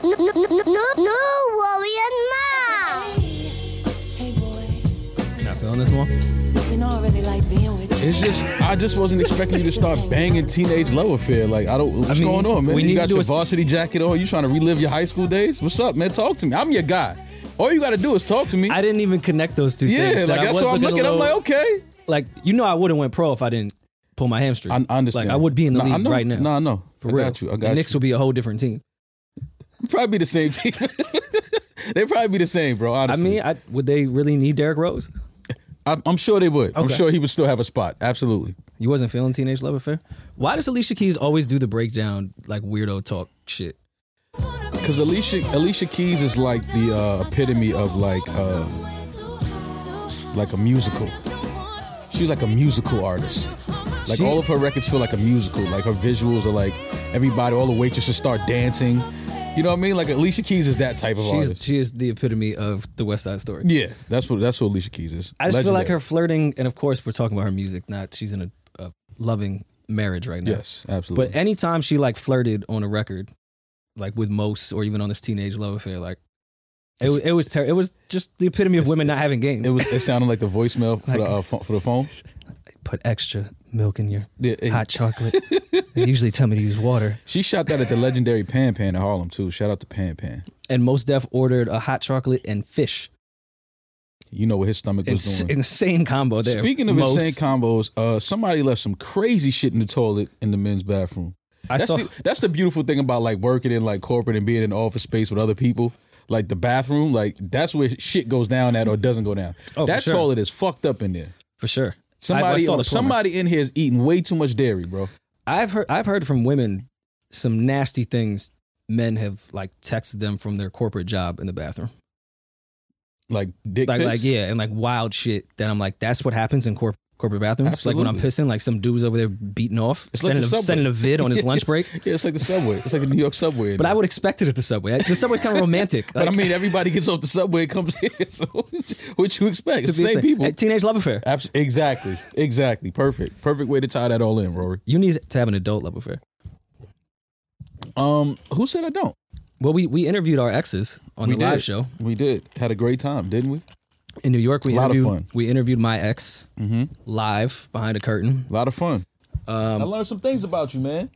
no, no, no, no, no worrying mom. Not feeling this more. You know I really like being with you. It's just I just wasn't expecting you to start banging teenage love affair. Like I don't. What's mean, going on, man? we need you to got do your a s- varsity jacket on. You trying to relive your high school days? What's up, man? Talk to me. I'm your guy. All you got to do is talk to me. I didn't even connect those two things. yeah, that like I that's was what I'm looking looking. a I'm little- like, okay. like you know, I would have went pro if I didn't pull my hamstring. I, I understand. Like I would be in the Nah, I league know. right now. No, I know. for I real. got you. I the got Knicks you. would be a whole different team. Probably be the same team. They'd probably be the same, bro. I mean, I, would they really need Derrick Rose? I'm, I'm sure they would. I'm sure he would still have a spot. Absolutely. You wasn't feeling teenage love affair. Why does Alicia Keys always do the breakdown like weirdo talk shit? Because Alicia Alicia Keys is like the uh, epitome of like uh, like a musical. She's like a musical artist. Like She- all of her records feel like a musical. Like her visuals are like everybody, all the waitresses start dancing. You know what I mean? Like Alicia Keys is that type of She's artist. she is the epitome of the West Side Story. yeah, that's what that's what Alicia Keys is. I just feel like her flirting, and of course we're talking about her music. Not she's in a, a loving marriage right now. Yes, absolutely. But anytime she like flirted on a record, like with Mos or even on this teenage love affair, like it was it was ter- it was just the epitome of women not having game. it was it sounded like the voicemail for the uh, for the phone. Put extra milk in your Yeah, hot chocolate. they usually tell me to use water. She shot that at the legendary Pan Pan in Harlem too. Shout out to Pan Pan. And Mos Def ordered a hot chocolate and fish. You know what his stomach was Ins- doing. insane combo there. Speaking of Most- insane combos, uh, somebody left some crazy shit in the toilet in the men's bathroom. I That's, saw. the, that's the beautiful thing about like working in like corporate and being in office space with other people. Like the bathroom, like that's where shit goes down at or doesn't go down. Oh, that sure. toilet is fucked up in there. for sure. I- I Somebody, saw the plumber. somebody in here is eating way too much dairy, bro. I've heard I've heard from women some nasty things men have like texted them from their corporate job in the bathroom. Like dick Like pics. like yeah, and like wild shit that I'm like, that's what happens in corp- corporate bathrooms. Like when I'm pissing, like some dude's over there beating off, It's like sending, the a, sending a vid on his lunch break. Yeah, it's like the subway. It's like the New York subway. But I would expect it at the subway. The subway's kind of romantic. But I mean, everybody gets off the subway and comes here. So what you expect? It's the same people. Teenage love affair. Abs- exactly. Exactly. Perfect. Perfect way to tie that all in, Rory. You need to have an adult love affair. Um, who said I don't? Well, we, we interviewed our exes on we the live show We did. Had a great time, didn't we? In New York. We A lot of interviewed fun. we interviewed my ex Mm-hmm. live behind a curtain. A lot of fun. I Um, learned some things about you, man.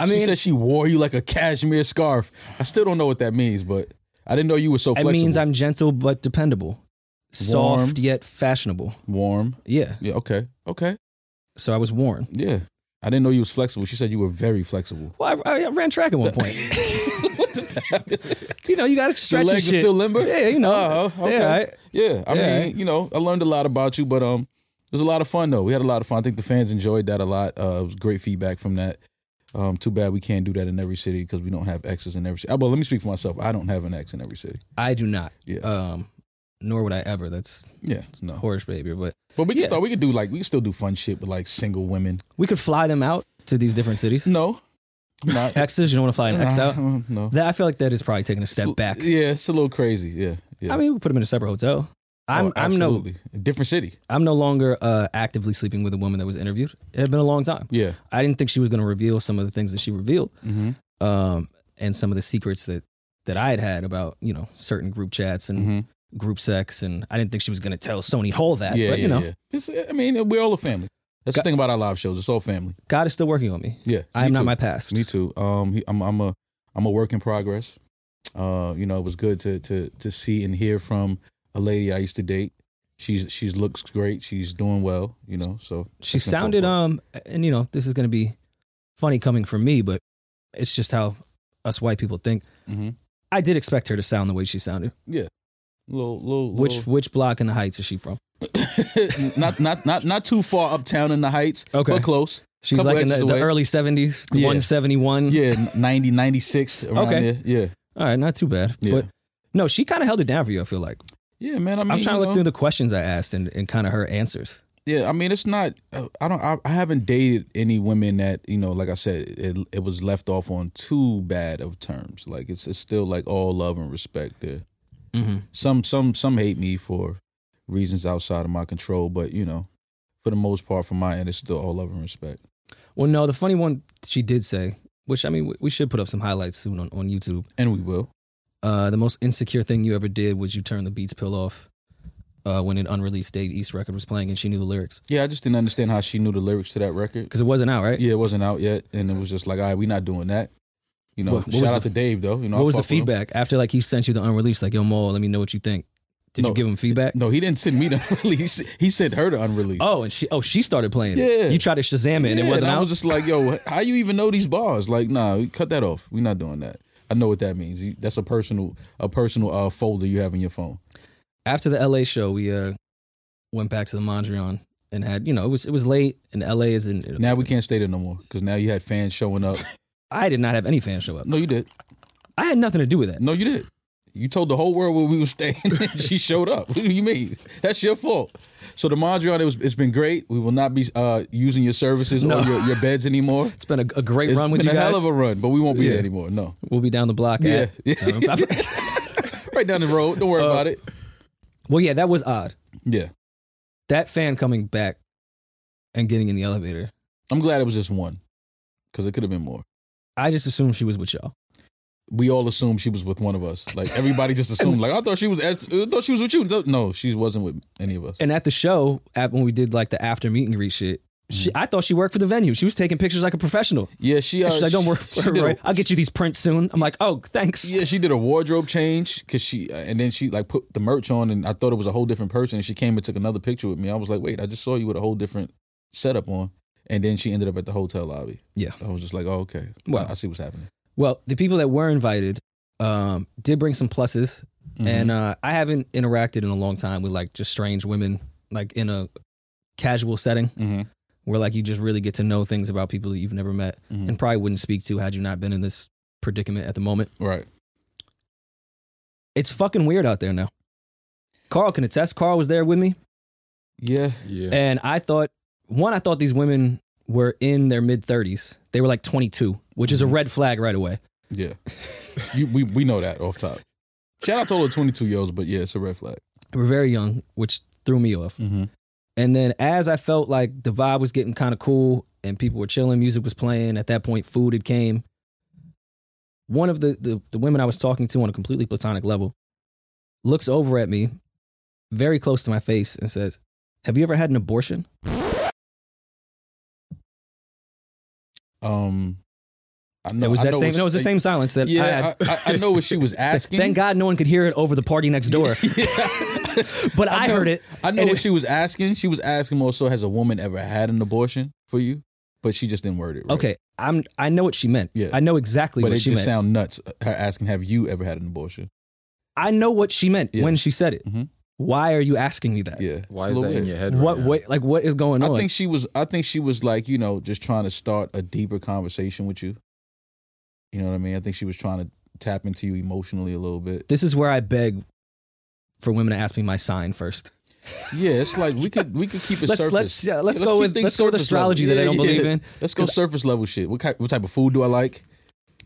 I mean, she said she wore you like a cashmere scarf. I still don't know what that means, but I didn't know you were so it flexible. means I'm gentle but dependable, Warm. soft yet fashionable. warm. Yeah. Yeah. Okay. Okay. So I was worn. Yeah. I didn't know you was flexible. She said you were very flexible. Well, I, I ran track at one point. you know, you got to stretch Your your legs are shit. still limber. Yeah, you know. Uh-huh, okay. Yeah, right. Yeah, I Yeah. mean, you know, I learned a lot about you, but um, it was a lot of fun though. We had a lot of fun. I think the fans enjoyed that a lot. Uh, it was great feedback from that. Um, too bad we can't do that in every city because we don't have exes in every city. Well, let me speak for myself. I don't have an ex in every city. I do not. Yeah. Um, nor would I ever. That's Yeah, it's no. horse behavior. But But we can Yeah. start. We could do like we can still do fun shit with like single women. we could fly them out to these different cities. No, not Exes, you don't want to fly an ex Uh, out? no. That I feel like that is probably taking a step back. Yeah, it's a little crazy. Yeah, yeah. I mean, we put them in a separate hotel. I'm Oh, I'm no absolutely. A different city. I'm no longer uh, actively sleeping with a woman that was interviewed. It had been a long time. Yeah. I didn't think she was going to reveal some of the things that she revealed, Mm-hmm. um, and some of the secrets that that I had had about you know certain group chats and Mm-hmm. Group sex, and I didn't think she was going to tell Sony Hall that. Yeah, but yeah, you know, yeah. It's, I mean, we're all a family. That's Got- the thing about our live shows. It's all family. God is still working on me. Yeah, I am not my past. Me too. Um, he, I'm I'm a I'm a work in progress. Uh, you know, it was good to to to see and hear from a lady I used to date. She's she's looks great. She's doing well. You know, so She sounded um, and you know this is going to be funny coming from me, but it's just how us white people think. Mhm. I did expect her to sound the way she sounded. Little little Which little- which block in the Heights is she from? not not not not too far uptown in the heights. Okay. but close. She's like in the, the early seventies, the Yeah. one seventy one. Yeah, 90, 96 around Okay. there. Yeah, All right, not too bad. Yeah. But no, she kind of held it down for you. I feel like yeah, man. I mean, I'm trying to look know, through the questions I asked and, and kind of her answers. Yeah, I mean, it's not. uh, I don't. I, I haven't dated any women that you know, like I said, it, it was left off on too bad of terms. Like it's it's still like all love and respect there. Mm-hmm. Some some some hate me for reasons outside of my control, but you know, for the most part, from my end, it's still all love and respect. Well, no, the funny one she did say which I mean, we- should put up some highlights soon on, on YouTube. And we will. Uh, the most insecure thing you ever did was you turned the Beats pill off uh, when an unreleased Dave East record was playing and she knew the lyrics Yeah, I just didn't understand how she knew the lyrics to that record. because it wasn't out, right? Yeah, it wasn't out yet, and it was just like, all right, we not doing that. You know, What- what shout was out the- to Dave though. You know, what I was the fuck with him. feedback after like he sent you the unreleased? Like, yo, Mo, let me know what you think. Did No. you give him feedback? No, he didn't send me the unrelease. He sent her the unreleased. Oh, and she oh she started playing Yeah. it. You tried to Shazam it and it wasn't I out. was just like, yo, how you even know these bars? Like, nah, cut that off. We're not doing that. I know what that means. You- That's a personal, a personal uh, folder you have in your phone. after the LA show, we uh went back to the Mondrian and had you know it was it was late and LA is in. Now we can't stay there no more because now you had fans showing up. I did not have any fans show up. No, you did. I had nothing to do with that. No, you did. You told the whole world where we were staying. and she showed up. What do you mean? That's your fault. So the Mondrian, it was, it's been great. We will not be uh, using your services No. or your, your beds anymore. It's been a, a great It's run with been you a hell of a run, but we won't be Yeah. there anymore. No. we'll be down the block. Yeah. at- Yeah. right down the road. Don't worry Uh, about it. well, yeah, that was odd. Yeah. That fan coming back and getting in the elevator. I'm glad it was just one because it could have been more. I just assumed she was with y'all. We all assumed she was with one of us. Like everybody just assumed. Like I thought she was. I thought she was with you. No, she wasn't with any of us. And at the show, at, when we did like the after meet and greet shit, she, I thought she worked for the venue. She was taking pictures like a professional. Yeah, she. Uh, she's like, "Don't worry, did a- right? I'll get you these prints soon." I'm like, "Oh, thanks." Yeah, she did a wardrobe change because she, uh, and then she like put the merch on, and I thought it was a whole different person. And she came and took another picture with me. I was like, wait, I just saw you with a whole different setup on. And then she ended up at the hotel lobby. Yeah. I was just like, oh, okay. Well- I, I see what's happening. Well, the people that were invited um, did bring some pluses, Mm-hmm. and uh, I haven't interacted in a long time with like just strange women, like in a casual setting Mm-hmm. where like you just really get to know things about people that you've never met Mhm. and probably wouldn't speak to had you not been in this predicament at the moment. Right. It's fucking weird out there now. Carl can attest. Carl was there with me, Yeah. Yeah. and I thought one, I thought these women were in their mid thirties. They were like twenty two, which is a red flag right away. Yeah. you, we we know that off top. Shout out to all the 22 year olds, but yeah, it's a red flag. They were very young, which threw me off. Mm-hmm. And then as I felt like the vibe was getting kind of cool and people were chilling, music was playing, at that point food had came. One of the, the, the women I was talking to on a completely platonic level looks over at me, very close to my face, and says, Have you ever had an abortion? Um, I know. it was that know same what no, it was the same silence that I Yeah, had. I, I, I know what she was asking. Thank God no one could hear it over the party next door. But I, know- heard it. I know what it- she was asking. She was asking also, has a woman ever had an abortion for you? But she just didn't word it right. Okay, I'm I know what she meant. Yeah. I know exactly But what she meant. But it she just sound nuts. Her asking, have you ever had an abortion? I know what she meant Yeah. when she said it. Mhm. Why are you asking me that? Yeah. Why It's is that little in your head? Right What now? what like what is going on? I think she was. I think she was like, you know, just trying to start a deeper conversation with you. You know what I mean? I think she was trying to tap into you emotionally a little bit. this is where I beg for women to ask me my sign first. Yeah, it's like we could we could keep it Let's surface. let's yeah, let's Yeah, go keep with things let's go with surface astrology level. that I don't believe in. Let's go 'Cause- surface level shit. What kind, what type of food do I like?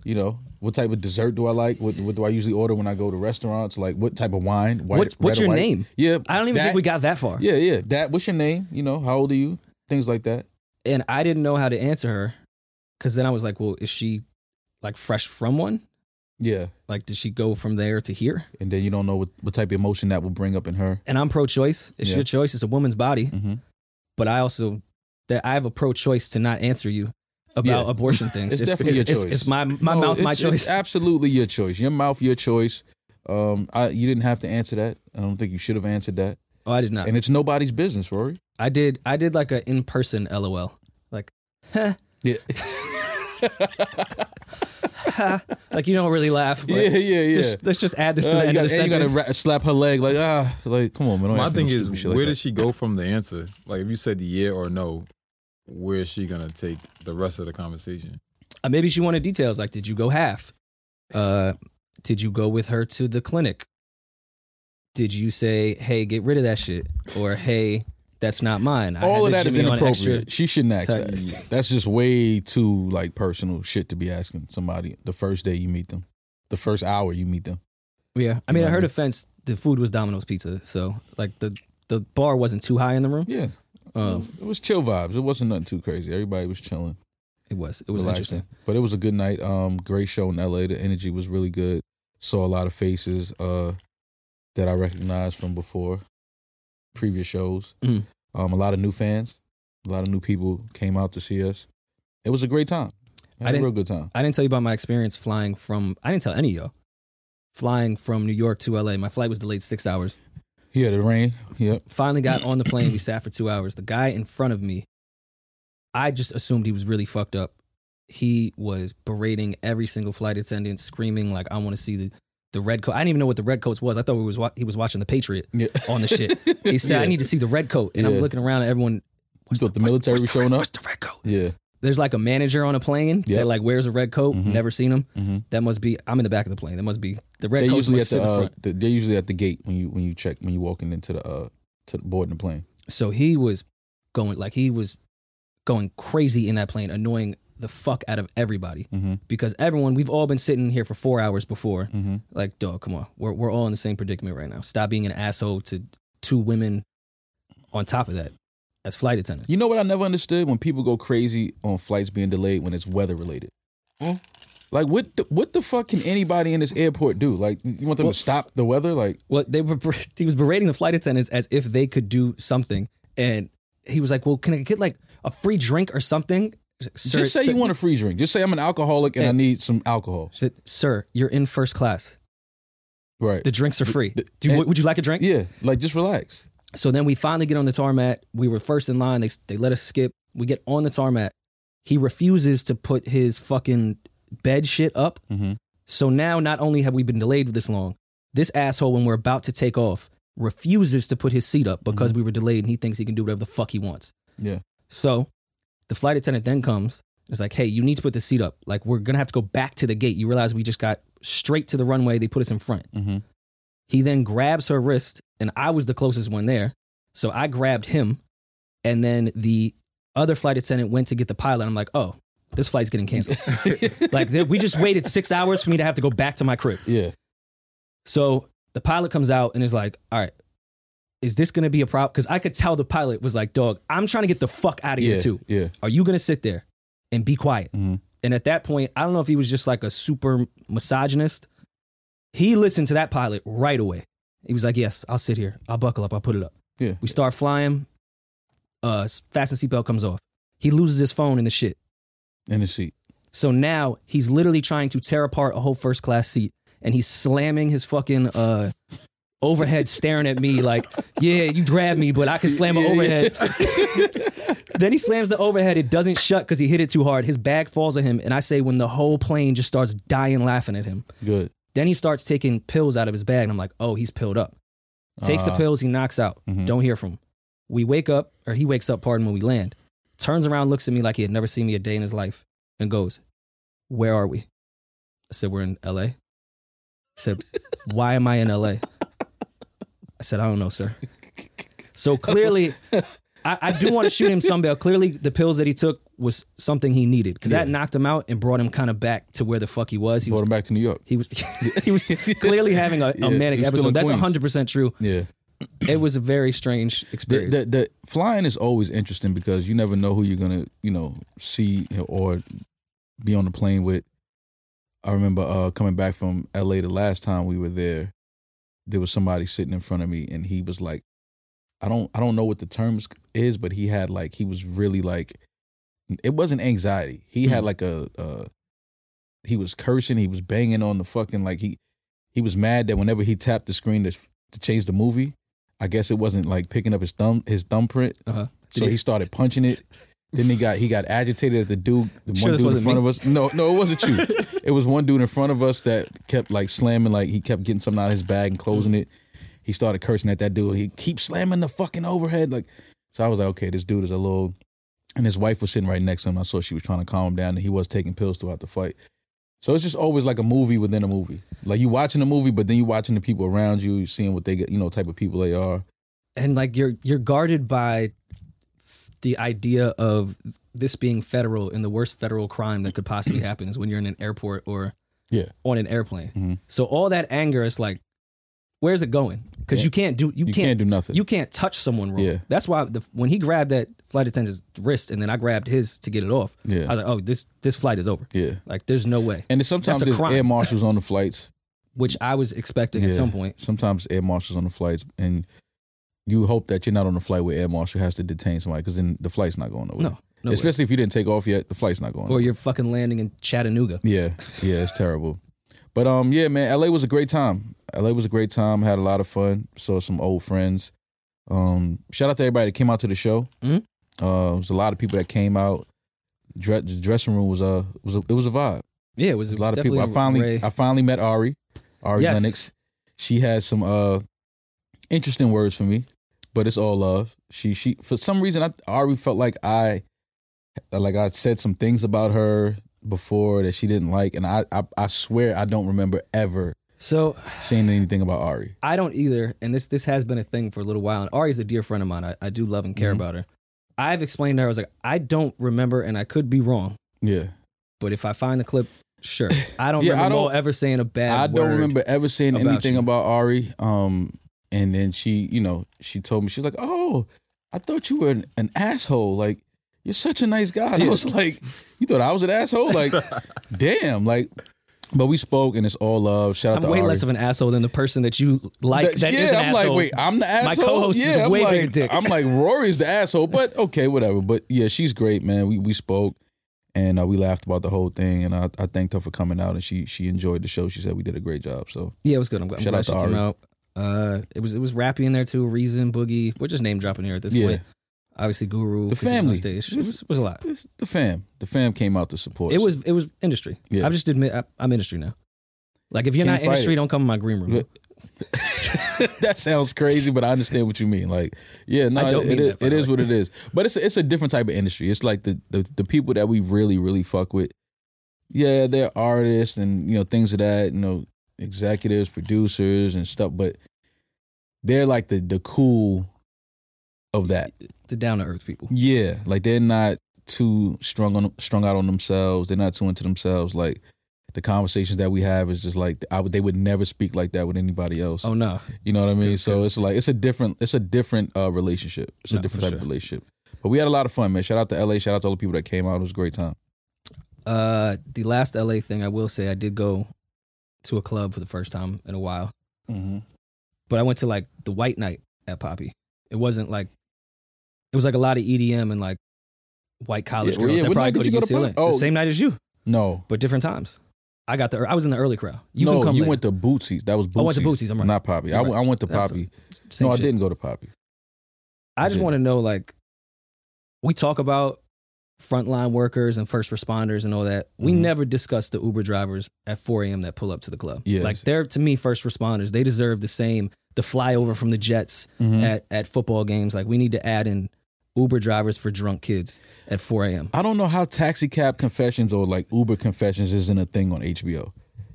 You know, what type of dessert do I like? What what do I usually order when I go to restaurants? Like what type of wine? White, What's what's your white? name? Yeah, I don't even that- think we got that far. Yeah, yeah. That. What's your name? You know, how old are you? Things like that. And I didn't know how to answer her because then I was like, well, is she like fresh from one? Yeah, Like, did she go from there to here? and then you don't know what, what type of emotion that will bring up in her. And I'm pro-choice. It's Yeah. your choice. It's a woman's body. Mm-hmm. But I also that I have a pro-choice to not answer you about Yeah. abortion things. It's definitely your choice. It's my my No, mouth, my choice. It's absolutely your choice. Your mouth, your choice. Um, I you didn't have to answer that. I don't think you should have answered that. oh, I did not. And it's nobody's business, Rory. I did. I did like an in person LOL. Like, huh, Yeah, like you don't really laugh. But yeah, yeah, yeah. Just, let's just add this to Uh, the you end gotta, of the and you gotta ra- slap her leg like ah, like come on, man. My thing no is, stupid shit like where that. does she go from the answer? Like, if you said the yeah or no, where is she gonna take the rest of the conversation? Uh, maybe she wanted details. Like, did you go half? Uh, did you go with her to the clinic? Did you say, "Hey, get rid of that shit," or "Hey, that's not mine"? I All of had that the is inappropriate. extra- She shouldn't ask Type- that. That's just way too like personal shit to be asking somebody the first day you meet them, the first hour you meet them. Yeah, I mean, You I heard what I offense. The food was Domino's pizza, so like the the bar wasn't too high in the room. Yeah, Um, it was chill vibes. It wasn't nothing too crazy. Everybody was chilling. It was. It was relaxing. interesting. But it was a good night. Um, great show in LA. The energy was really good. Saw a lot of faces uh that I recognized from before previous shows. Mhm. Um, a lot of new fans, a lot of new people came out to see us. It was a great time. I had a didn't- real good time. I didn't tell you about my experience flying from. I didn't tell any of y'all. Flying from New York to LA. My flight was delayed six hours. Yeah, the rain. Yep. Finally got on the plane. We sat for two hours. The guy in front of me, I just assumed he was really fucked up. He was berating every single flight attendant, screaming like, "I want to see the the red coat." I didn't even know what the red coats was. I thought he was wa- he was watching the Patriot Yeah. on the shit. He said, "I need to see the red coat," and I'm looking around at everyone. You thought the what's- military what's was the red- showing up? What's the red coat? Yeah. There's like a manager on a plane Yep. that like wears a red coat. Mhm. Never seen him. hmm That must be. I'm in the back of the plane. That must be the red coat. usually at the, in uh, the- they're usually at the gate when you when you check when you walking into the uh to the boarding the plane. So he was going like he was going crazy in that plane, annoying the fuck out of everybody Mm-hmm. because everyone we've all been sitting here for four hours before. Mm-hmm. Like, dog, come on, we're we're all in the same predicament right now. Stop being an asshole to two women. On top of that, as flight attendants, You know what I never understood when people go crazy on flights being delayed when it's weather related. Hmm? Like what the, what the fuck can anybody in this airport do? Like you want them Well- to stop the weather? Like well, they were he was berating the flight attendants as if they could do something, and he was like, "Well, can I get like a free drink or something?" Sir, just say sir- you want a free drink. Just say I'm an alcoholic and I need some alcohol. said, "Sir, you're in first class. Right. The drinks are free. the- Do you, and- would you like a drink?" yeah. Like just relax. So then we finally get on the tarmac. We were first in line. They they let us skip. We get on the tarmac. He refuses to put his fucking bed shit up. Mm-hmm. So now not only have we been delayed this long, this asshole when we're about to take off refuses to put his seat up because we were delayed and he thinks he can do whatever the fuck he wants. Yeah. So the flight attendant then comes. It's like, hey, you need to put the seat up. Like we're gonna have to go back to the gate. You realize we just got straight to the runway. They put us in front. Mm-hmm. He then grabs her wrist, and I was the closest one there. So I grabbed him, and then the other flight attendant went to get the pilot. I'm like, oh, this flight's getting canceled. like we just waited six hours for me to have to go back to my crib. Yeah. So the pilot comes out and is like, all right, is this gonna be a problem? Because I could tell the pilot was like, dog, I'm trying to get the fuck out of Yeah. here too. Yeah. Are you gonna sit there and be quiet? Mhm. And at that point, I don't know if he was just like a super misogynist. He listened to that pilot right away. He was like, "Yes, I'll sit here. I'll buckle up. I'll put it up." Yeah. We start flying. Uh, fasten seatbelt comes off. He loses his phone in the shit. In the seat. So now he's literally trying to tear apart a whole first class seat, and he's slamming his fucking uh overhead, staring at me like, "Yeah, you grabbed me, but I can slam an Yeah, overhead." yeah. then he slams the overhead. It doesn't shut because he hit it too hard. His bag falls on him, and I say when the whole plane just starts dying laughing at him. Good. Then he starts taking pills out of his bag, and I'm like, "Oh, he's pilled up." Takes the Ah. pills, he knocks out. Mhm. Don't hear from him. We wake up, or he wakes up, pardon, when we land. Turns around, looks at me like he had never seen me a day in his life, and goes, Where are we? I said, We're in LA. I said, Why am I in LA? I said, I don't know, sir. So clearly, I, I do want to shoot him some bail. Clearly, the pills that he took was something he needed because that knocked him out and brought him kind of back to where the fuck he was. He Brought was him back to New York. he was he was clearly having a, a manic he was still episode. That's hundred percent true. Yeah. It was a very strange The, experience. the, the flying is always interesting because you never know who you're gonna, you know, see or be on the plane with. I remember uh, coming back from LA the last time we were there. There was somebody sitting in front of me, and he was like, "I don't, I don't know what the terms is, but he had like, he was really like, it wasn't anxiety. He had Mhm. like a, uh, he was cursing, he was banging on the fucking like he, he was mad that whenever he tapped the screen to to change the movie, I guess it wasn't like picking up his thumb his thumbprint. uh-huh. So he he- started punching it. Then he got he got agitated at the dude, the Sure one dude in front me? of us. No, no, it wasn't you. it was one dude in front of us that kept like slamming, like he kept getting something out of his bag and closing it. He started cursing at that dude. He keeps slamming the fucking overhead. Like, so I was like, okay, this dude is a little. And his wife was sitting right next to him. I saw she was trying to calm him down, and he was taking pills throughout the fight. So it's just always like a movie within a movie. Like you watching a movie, but then you watching the people around you, seeing what they get, you know, type of people they are. and like you're you're guarded by the idea of this being federal and the worst federal crime that could possibly happen is when you're in an airport or Yeah. on an airplane. Mhm. So all that anger is like, where's it going? because you can't do you, You can't, can't do nothing. You can't touch someone wrong. Yeah. That's why the, when he grabbed that flight attendant's wrist and then I grabbed his to get it off. Yeah. I was like, oh, this this flight is over. Yeah. Like, there's no way. And sometimes there's air marshals on the flights. Which I was expecting at some point. Sometimes air marshals on the flights, and you hope that you're not on a flight where air marshal has to detain somebody because then the flight's not going nowhere. No, no way. especially if you didn't take off yet, the flight's not going. Or nowhere. you're fucking landing in Chattanooga. Yeah, yeah, it's terrible. But um, yeah, man, LA was a great time. LA was a great time. Had a lot of fun. Saw some old friends. Um, shout out to everybody that came out to the show. Mhm. Uh, it was a lot of people that came out. Dre- the dressing room was a was a, it was a vibe. Yeah, it was, it a lot was of people. I finally Ray. I finally met Ari, Ari Yes. Lennox. She had some uh interesting words for me, but it's all love. She she for some reason I Ari felt like I like I said some things about her before that she didn't like, and I I, I swear I don't remember ever So saying anything about Ari. I don't either, and this this has been a thing for a little while. And Ari's a dear friend of mine. I, I do love and care Mhm. about her. I've explained to her, I was like, I don't remember, and I could be wrong, Yeah, but if I find the clip, sure. I don't Yeah, remember I don't- ever saying a bad I don't remember ever saying about anything you. about Ari. Um, and then she, you know, she told me she was like, "Oh, I thought you were an, an asshole. Like, you're such a nice guy." And I was like, "You thought I was an asshole? Like, damn. Like, but we spoke, and it's all love. Shout out to Rory. I'm to way Ari. less of an asshole than the person that you like. That yeah, is an I'm asshole. like, wait, I'm the asshole. My co-host is yeah, a I'm way like, bigger dick. I'm like, Rory's the asshole, but okay, whatever. But yeah, she's great, man. We we spoke, and uh, we laughed about the whole thing, and I, I thanked her for coming out, and she she enjoyed the show. She said we did a great job. So Yeah, it was good. I'm glad, I'm glad out she to came out. Uh, it was it was rappy in there too. Reason, Boogie. We're just name dropping here at this Yeah. point. Obviously, Guru. the he was on family. stage. It was, it was a lot. It's the fam, the fam came out to support. It us. was it was industry. Yeah. I just admit I, I'm industry now. Like if you're Can't not industry, it. don't come in my green room. that sounds crazy, but I understand what you mean. Like, yeah, no, I don't it, mean it, that, by it is what it is. But it's it's a different type of industry. It's like the, the the people that we really really fuck with. Yeah, they're artists and you know things of that. You know, executives, producers, and stuff. But they're like the the cool of that. The down to earth people. Yeah, like they're not too strung on strung out on themselves. They're not too into themselves. Like the conversations that we have is just like I would they would never speak like that with anybody else. Oh no, You know what I mean? So it's like it's a different it's a different uh, relationship. It's a different type of relationship. But we had a lot of fun, man. Shout out to LA. Shout out to all the people that came out. It was a great time. Uh, the last LA thing I will say, I did go to a club for the first time in a while, Mm-hmm. but I went to like the White Night at Poppy. It wasn't like it was like a lot of EDM and like white college Yeah, girls yeah, that what probably night go did to you go to UCLA. Oh. the same night as you, No, but different times. I got the I was in the early crowd. You no, can come you later. went to Bootsy's. That was Bootsy's. I went to Bootsy's, I'm right. Not Poppy. I, You're right. I went to That was Poppy. Same no, I shit. didn't go to Poppy. I just did. want to know, like, we talk about frontline workers and first responders and all that. We Mhm. never discuss the Uber drivers at 4 a.m. that pull up to the club. Yes. Like, they're to me first responders. They deserve the same. The flyover from the Jets Mhm. at at football games. Like, we need to add in Uber drivers for drunk kids at 4 a.m. I don't know how taxi cab confessions or like Uber confessions isn't a thing on HBO.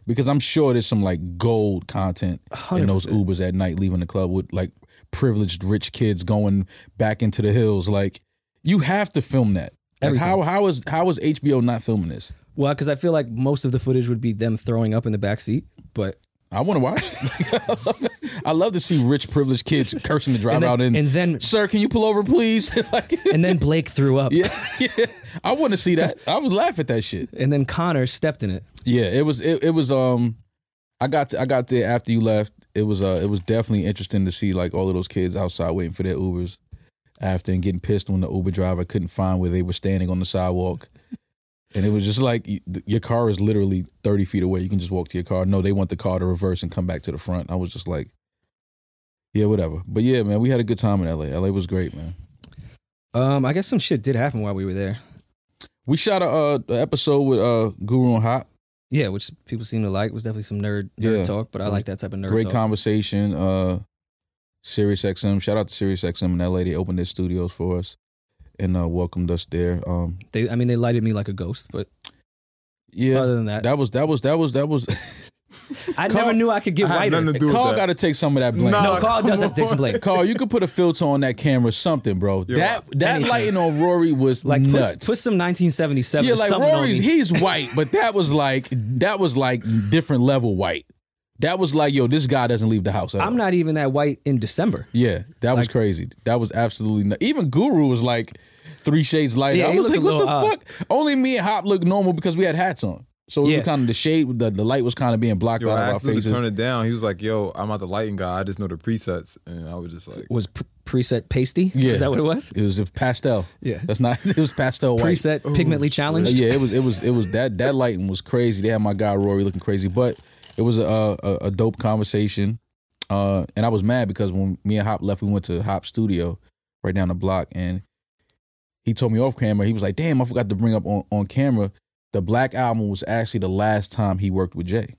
Because I'm sure there's some like gold content in those Ubers at night leaving the club with like privileged rich kids going back into the hills. Like you have to film that. Like, how how is how is HBO not filming this? Well, because I feel like most of the footage would be them throwing up in the back seat, but I want to watch. I love to see rich privileged kids cursing the driver and then, out in. and then Sir, can you pull over, please? like, and then Blake threw up, yeah, yeah. I want to see that. I would laugh at that shit. and then Connor stepped in it. Yeah, it was it, it was um I got to, I got there after you left. It was uh it was definitely interesting to see like all of those kids outside waiting for their Ubers after and getting pissed when the Uber driver couldn't find where they were standing on the sidewalk. And it was just like your car is literally 30 feet away. You can just walk to your car. No, they want the car to reverse and come back to the front. I was just like, yeah, whatever. But yeah, man, we had a good time in LA. LA was great, man. Um, I guess some shit did happen while we were there. We shot a, uh, episode with uh, Guru and Hop. Yeah, which people seem to like. It was definitely some nerd nerd Yeah. talk, but I like that type of nerd Great talk. conversation. Uh Sirius XM. Shout out to Sirius XM in LA. They opened their studios for us and uh welcomed us there. Um they, I mean, they lighted me like a ghost, but yeah. other than that, that was that was that was that was I Carl- never knew I could get I had whiter. nothing to do with Carl gotta take some of that blame. Nah. no, Carl does come have to take some blame. Carl, you could put a filter on that camera, something, bro. Yo, that that anything. lighting on Rory was Like nuts. put, put some 1977 yeah, like something Rory's he's white, but that was like that was like different level white. That was like, yo, this guy doesn't leave the house. At. I'm not even that white in December. Yeah, that was Like- crazy. That was absolutely not. Even Guru was like three shades lighter. Yeah, I was like, a what the little fuck? Only me and Hop looked normal because we had hats on. So we Yeah. were kind of the shade, the, the light was kind of being blocked Yo, out I of our asked him to faces. turn it down. He was like, "Yo, I'm not the lighting guy. I just know the presets." And I was just like, Was pr- preset pasty? Yeah. Is that what it was? It was a pastel. Yeah. that's not. It was pastel white. Preset pigmentally Uh, challenged. Yeah, it was. It was. It was that. That lighting was crazy. They had my guy Rory looking crazy, but it was a a, a dope conversation. Uh, and I was mad because when me and Hop left, we went to Hop Studio right down the block, and he told me off camera. He was like, "Damn, I forgot to bring up on on camera." The Black album was actually the last time he worked with Jay.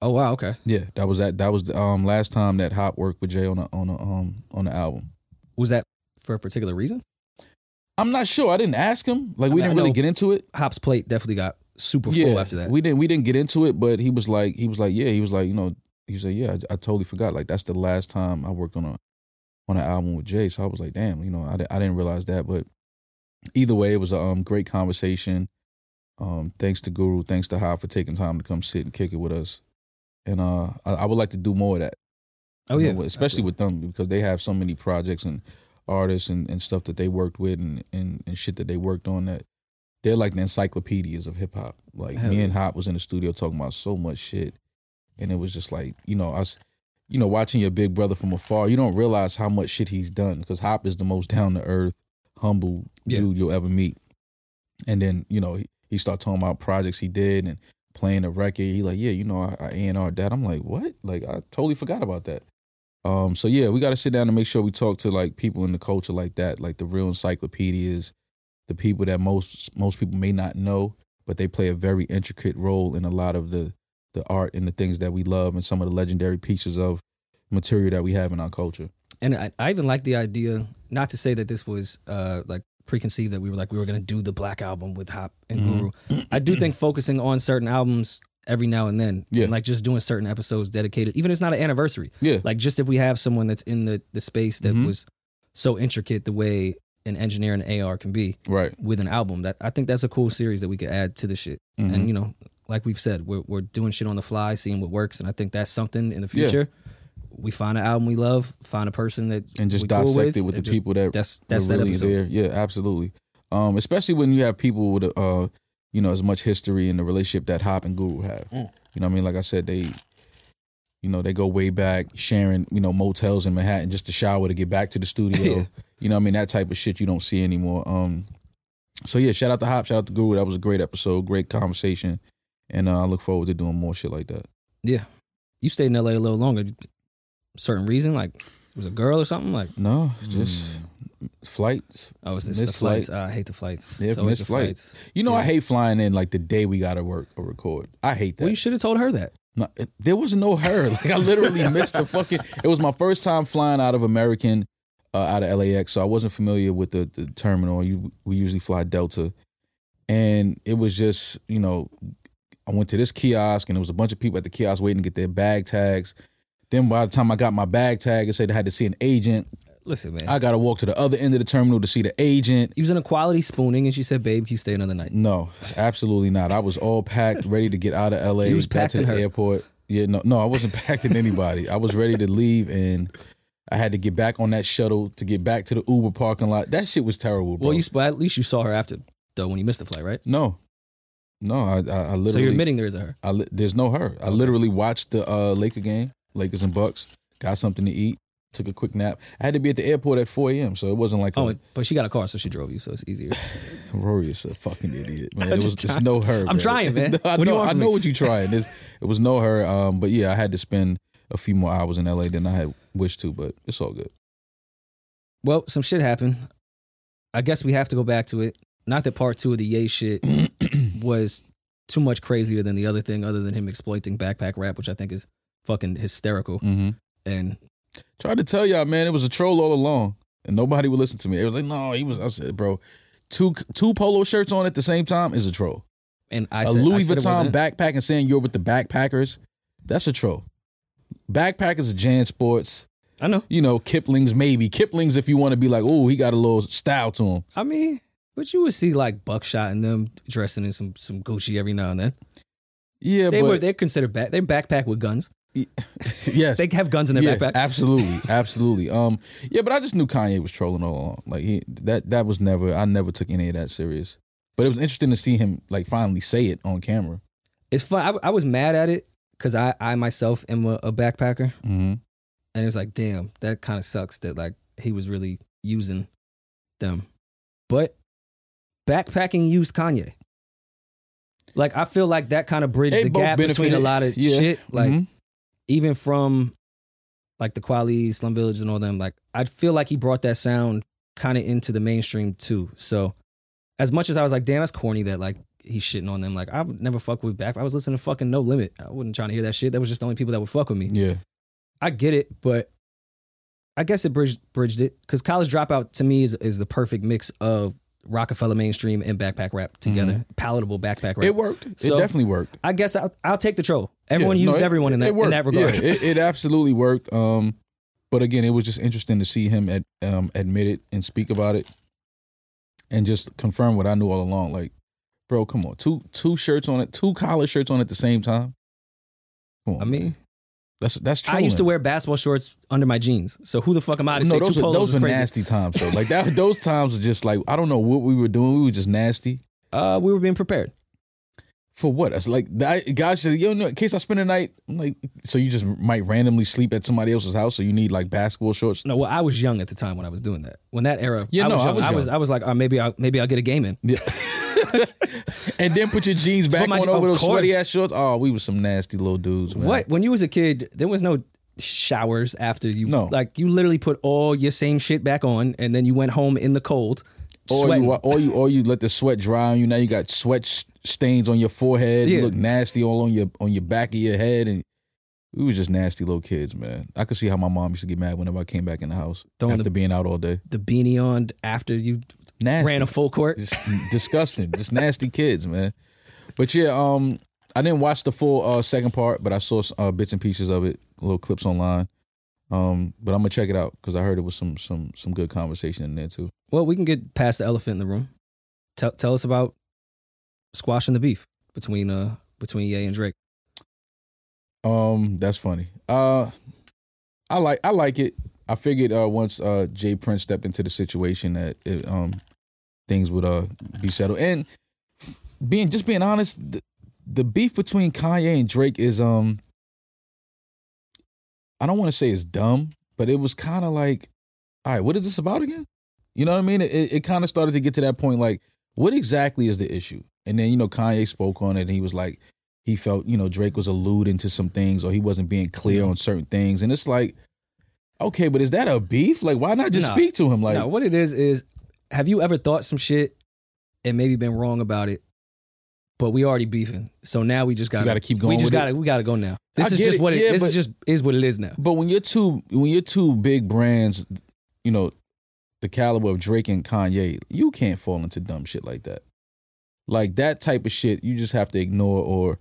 Oh wow, okay. Yeah, that was that. That was the um, last time that Hop worked with Jay on a on a um on the album. Was that for a particular reason? I'm not sure. I didn't ask him. Like we mean, didn't really get into it. Hop's plate definitely got super full after that. We didn't we didn't get into it, but he was like he was like yeah he was like you know he said yeah I, I totally forgot like that's the last time I worked on a on an album with Jay. So I was like damn you know I, I didn't realize that, but either way it was a um, great conversation. Um, thanks to Guru, thanks to Hop for taking time to come sit and kick it with us, and uh I, I would like to do more of that. oh yeah, know, especially with them because they have so many projects and artists and, and stuff that they worked with and, and, and shit that they worked on that they're like the encyclopedias of hip hop. Like Hell me and Hop was in the studio talking about so much shit, and it was just like you know us, you know, watching your big brother from afar. You don't realize how much shit he's done because Hop is the most down to earth, humble Yeah. dude you'll ever meet. And then you know he, he started talking about projects he did and playing a record. He like, yeah, you know, I, I A and R that. I'm like, what? Like I totally forgot about that. Um, so yeah, we got to sit down and make sure we talk to like people in the culture like that, like the real encyclopedias, the people that most most people may not know, but they play a very intricate role in a lot of the the art and the things that we love and some of the legendary pieces of material that we have in our culture. and I, I even like the idea. Not to say that this was uh like preconceived that we were like we were gonna do the Black album with Hop and Mhm. Guru. I do think focusing on certain albums every now and then, Yeah. and like just doing certain episodes dedicated, even if it's not an anniversary. Yeah, Like just if we have someone that's in the the space that Mhm. was so intricate the way an engineer and AR can be right. with an album, that I think that's a cool series that we could add to the shit. Mhm. And you know, like we've said, we're we're doing shit on the fly, seeing what works, and I think that's something in the Yeah. future. We find an album we love, find a person that and just we cool dissect it with the just- people that That's that's that really episode. there. Yeah, absolutely. Um, especially when you have people with uh, you know, as much history in the relationship that Hop and Guru have. Mm. You know, what I mean, like I said, they, you know, they go way back, sharing you know motels in Manhattan just to shower to get back to the studio. Yeah. You know, what I mean that type of shit you don't see anymore. Um, so yeah, shout out to Hop, shout out to Guru. That was a great episode, great conversation, and uh, I look forward to doing more shit like that. Yeah, you stayed in LA a little longer. Certain reason, like it was a girl or something. Like No, just flights. oh, it's, it's the Missed flight. flights. Uh, I hate the flights. Yeah, it's missed the flight. flights. You know, I hate flying in like the day we gotta work or record. I hate that. Well, you should have told her that. No, it- there was no her. Like I literally missed the fucking. It was my first time flying out of American, uh, out of LAX, so I wasn't familiar with the, the terminal. You, we usually fly Delta, and it was just you know, I went to this kiosk and there was a bunch of people at the kiosk waiting to get their bag tags. Then by the time I got my bag tag, it said I had to see an agent. Listen, man. I got to walk to the other end of the terminal to see the agent. he was in a quality spooning, and she said, "Babe, can you stay another night?" No, absolutely not. I was all packed, ready to get out of LA. You was got to the her. airport. Yeah, no, no, I wasn't packing anybody. I was ready to leave, and I had to get back on that shuttle to get back to the Uber parking lot. That shit was terrible, bro. Well, you well, at least you saw her after though when you missed the flight, right? no, no, I, I, I literally. So you're admitting there is a her. I li- there's no her. I literally watched the uh, Laker game, Lakers and Bucks. Got something to eat. Took a quick nap. I had to be at the airport at 4 a.m., so it wasn't like Oh, a, but she got a car, so she drove you, so it's easier. Rory is a fucking idiot, man. It was just no her. I'm trying, man. I What know, I know me? what you're trying. There's- it was no her. Um, but yeah, I had to spend a few more hours in LA than I had wished to, but it's all good. well, some shit happened. I guess we have to go back to it. Not that part two of the Ye shit was too much crazier than the other thing, other than him exploiting backpack rap, which I think is fucking hysterical. Mm-hmm. And Tried to tell y'all, man, it was a troll all along, and nobody would listen to me. It was like, no, he was. I said, bro, two two polo shirts on at the same time is a troll. and I a said, I Louis said Vuitton backpack and saying you're with the backpackers, that's a troll. Backpackers are Jan Sports. I know. You know, Kipling's maybe. Kipling's if you want to be like, oh, he got a little style to him. I mean, but you would see like Buckshot and them dressing in some some Gucci every now and then. Yeah, They but were they're considered back. They're backpack with guns. yes, They have guns in their yeah, backpack. absolutely, absolutely. Um, yeah, but I just knew Kanye was trolling all along. Like he that that was never. I never took any of that serious. But it was interesting to see him like finally say it on camera. It's fun. I, I was mad at it because I I myself am a, a backpacker, Mm-hmm. and it's like, damn, that kind of sucks that like he was really using them. But backpacking used Kanye. Like I feel like that kind of bridged They the gap between a lot of Yeah. shit. Like Mhm. even from like the Kweli, Slum Village, and all them. Like I feel like he brought that sound kind of into the mainstream too. So as much as I was like, damn, that's corny that like he's shitting on them. Like I would never fuck with back. I was listening to fucking No Limit. I wasn't trying to hear that shit. That was just the only people that would fuck with me. yeah, I get it, but I guess it bridged bridged it because College Dropout to me is is the perfect mix of Rockefeller mainstream and backpack rap together. Palatable backpack rap. Mm-hmm. it worked. It definitely worked. I guess I'll, I'll take the troll. Everyone Yeah, no, used it- everyone in that in that regard. Yeah, it, it absolutely worked. Um, but again, it was just interesting to see him ad, um, admit it and speak about it, and just confirm what I knew all along. Like, bro, come on, two two shirts on it, two collar shirts on at the same time. Come on, I mean, man. that's that's true. I used to wear basketball shorts under my jeans. So who the fuck am I to No, say those two are, polos those were nasty times. though. like that, those times were just like I don't know what we were doing. We were just nasty. Uh, we were being prepared. For what? It's like that guy said, "Yo, no, in case I spend a night, I'm like, so you just might randomly sleep at somebody else's house, so you need like basketball shorts. No, well, I was young at the time when I was doing that. When that era, Yeah, I no, was I young. was I was, young. I was like, oh, maybe I'll maybe I'll get a game in. Yeah. and then put your jeans back my- on over those course. sweaty ass shorts. Oh, we was some nasty little dudes, man. What? When you was a kid, there was no showers after you. No. Like you literally put all your same shit back on, and then you went home in the cold, Or you, or you, or you let the sweat dry on you. Now you got sweat stains on your forehead. Yeah. You look nasty all on your on your back of your head, and we were just nasty little kids, man. I could see how my mom used to get mad whenever I came back in the house Throwing after the- being out all day. the beanie on after you Nasty. ran a full court. Just disgusting. Just nasty kids, man. But yeah, um, I didn't watch the full uh, second part, but I saw uh, bits and pieces of it, little clips online. Um, but I'm gonna check it out because I heard it was some some some good conversation in there too. Well, we can get past the elephant in the room. Tell tell us about squashing the beef between uh between Ye and Drake. Um, that's funny. Uh, I like I like it. I figured uh once uh J. Prince stepped into the situation that it, um things would uh be settled. And being just being honest, the, the beef between Kanye and Drake is um I don't want to say it's dumb, but it was kind of like, all right, what is this about again? You know what I mean? It it kind of started to get to that point, like, what exactly is the issue? And then you know Kanye spoke on it, and he was like, he felt you know Drake was alluding to some things, or he wasn't being clear on certain things, and it's like, okay, but is that a beef? Like, why not just Nah. speak to him? Like, now, what it is is, have you ever thought some shit and maybe been wrong about it, but we already beefing, so now we just got gotta keep going We just got to we got to go now. This I is just it, what it. yeah, this but- is just is what it is now. But when you're two when you're two big brands, you know, the caliber of Drake and Kanye, you can't fall into dumb shit like that. Like that type of shit, you just have to ignore or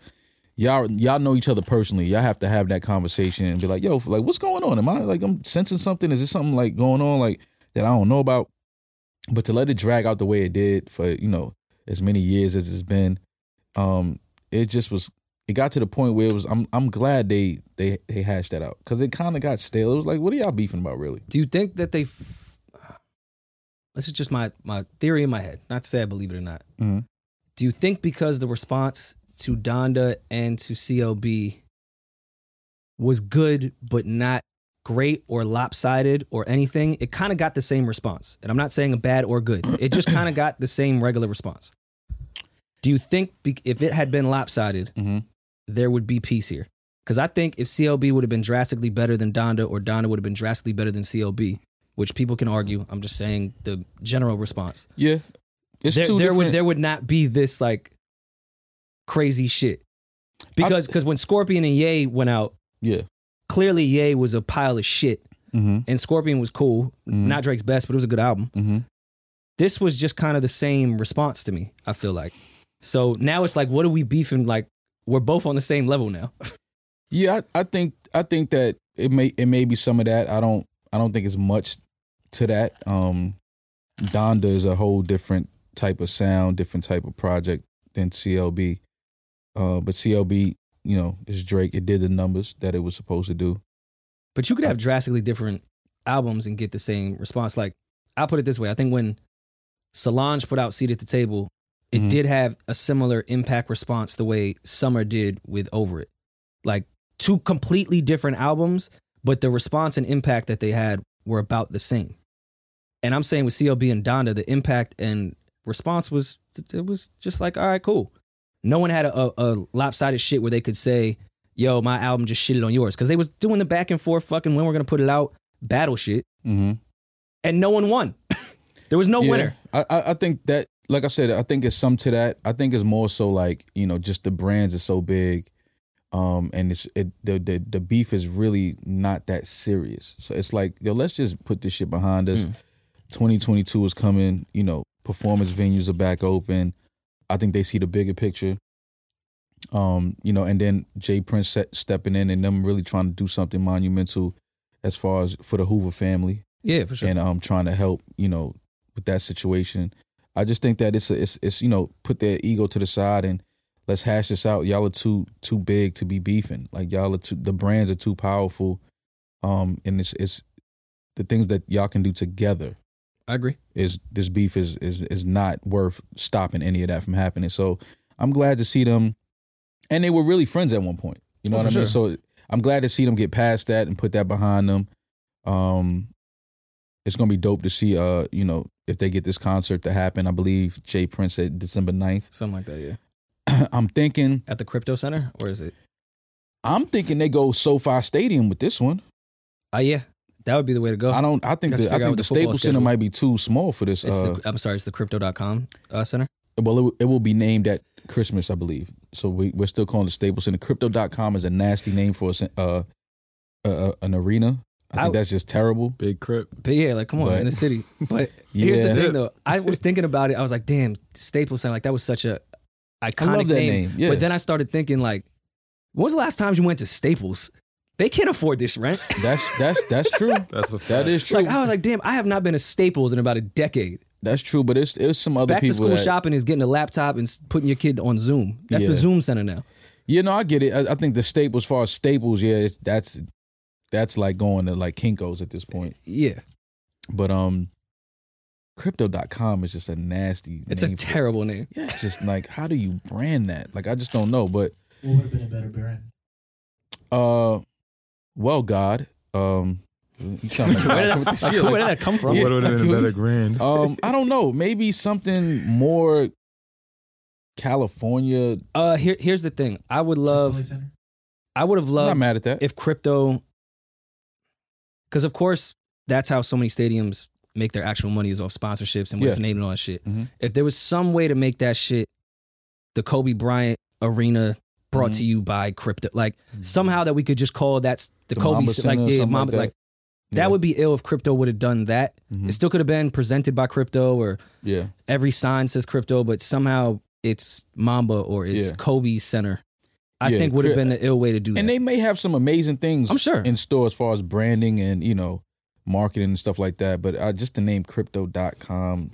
y'all y'all know each other personally. Y'all have to have that conversation and be like, yo, like what's going on? Am I like I'm sensing something? Is this something like going on like that I don't know about? But to let it drag out the way it did for, you know, as many years as it's been, um, it just was it got to the point where it was I'm I'm glad they they they hashed that out because it kind of got stale. It was like, what are y'all beefing about, really? Do you think that they? F- this is just my my theory in my head. Not to say I believe it or not. Mhm. Do you think because the response to Donda and to CLB was good but not great or lopsided or anything, it kind of got the same response. And I'm not saying a bad or good. It just kind of got the same regular response. Do you think be- if it had been lopsided, Mm-hmm. there would be peace here? Because I think if CLB would have been drastically better than Donda or Donda would have been drastically better than CLB, which people can argue, I'm just saying the general response. Yeah, it's there, two there would there would not be this like crazy shit. Because because when Scorpion and Ye went out, yeah, clearly Ye was a pile of shit mm-hmm. and Scorpion was cool. Mhm. Not Drake's best, but it was a good album. Mm-hmm. This was just kind of the same response to me, I feel like. So now it's like, what are we beefing? Like, we're both on the same level now. Yeah, I, I think I think that it may it may be some of that. I don't I don't think it's much to that. Um, Donda is a whole different type of sound, different type of project than CLB. Uh, but CLB, you know, is Drake. It did the numbers that it was supposed to do. But you could have drastically different albums and get the same response. Like, I'll put it this way. I think when Solange put out Seat at the Table, it Mhm. did have a similar impact response the way Summer did with Over It. Like, two completely different albums, but the response and impact that they had were about the same. And I'm saying with CLB and Donda, the impact and response was, it was just like, all right, cool. No one had a, a, lopsided shit where they could say, yo, my album just shitted on yours. Because they was doing the back and forth fucking when we're gonna put it out battle shit, Mm-hmm. and no one won. there was no winner. I, I I think that, like I said, I think it's some to that. I think it's more so like you know, just the brands are so big, um, and it's it the the, the beef is really not that serious. So it's like yo, let's just put this shit behind us. Mm. 2022 is coming. You know, performance venues are back open. I think they see the bigger picture. Um, you know, and then J. Prince set, stepping in and them really trying to do something monumental as far as for the Hoover family Yeah, for sure. and um trying to help you know with that situation. I just think that it's a, it's it's you know put their ego to the side and let's hash this out. Y'all are too too big to be beefing. Like y'all are too the brands are too powerful. Um and it's it's the things that y'all can do together I agree. is this beef is is is not worth stopping any of that from happening. So I'm glad to see them and they were really friends at one point. You know Oh, what I mean? So I'm glad to see them get past that and put that behind them. Um it's gonna be dope to see uh, you know, if they get this concert to happen. I believe J. Prince said December 9th. Something like that. Yeah. I'm thinking At the crypto center, or is it? I'm thinking they go SoFi Stadium with this one. Oh yeah, that would be the way to go. I don't I think the, I think the the Staples Center might be too small for this it's uh the, I'm sorry, it's the crypto.com uh, center. Well, it, will- it will be named at Christmas, I believe. So we, we're still calling the Staples Center. Crypto.com is a nasty name for a, uh, uh, uh, an arena. I think I- that's just terrible. Big Crip. But yeah, like come on, But- in the city. But here's the Yeah. thing though. I was thinking about it. I was like, damn, Staples Center, like that was such a iconic love that name. name, yeah. But then I started thinking like, when was the last time you went to Staples? They can't afford this rent. That's that's that's true. That's what that is true. like I was like, damn, I have not been to Staples in about a decade. that's true. But it's it's some other Back to people school that, shopping is getting a laptop and s- putting your kid on Zoom. That's the Yeah. Zoom center now. You know, I get it. I, I think the Staples, as far as Staples, yeah, it's, that's that's like going to like Kinkos at this point. Yeah, But um, Crypto.com is just a nasty. it's a name for- terrible name. Yeah, it's just like how do you brand that? Like I just don't know. But What would have been a better brand? Uh, well, God, um, you sound like Where did, that, the shit, where did that come from? Yeah. What would have been a better grand? um, I don't know. Maybe something more California. Uh, here, here's the thing. I would love. I would have loved. I'm not mad at that. if crypto, because of course that's how so many stadiums make their actual money is off sponsorships and what's Yeah. named and all that shit. Mhm. If there was some way to make that shit, the Kobe Bryant Arena brought Mhm. to you by crypto, like somehow that we could just call that's the, The Kobe, Mamba like the Mamba, like like that. that Yeah. would be ill if crypto would have done that. Mhm. It still could have been presented by crypto or yeah, every sign says crypto, but somehow it's Mamba or it's Yeah. Kobe Center. I Yeah, think would have been the ill way to do that. and they may have some amazing things. I'm sure. in store as far as branding and you know marketing and stuff like that. But uh, just the name Crypto.com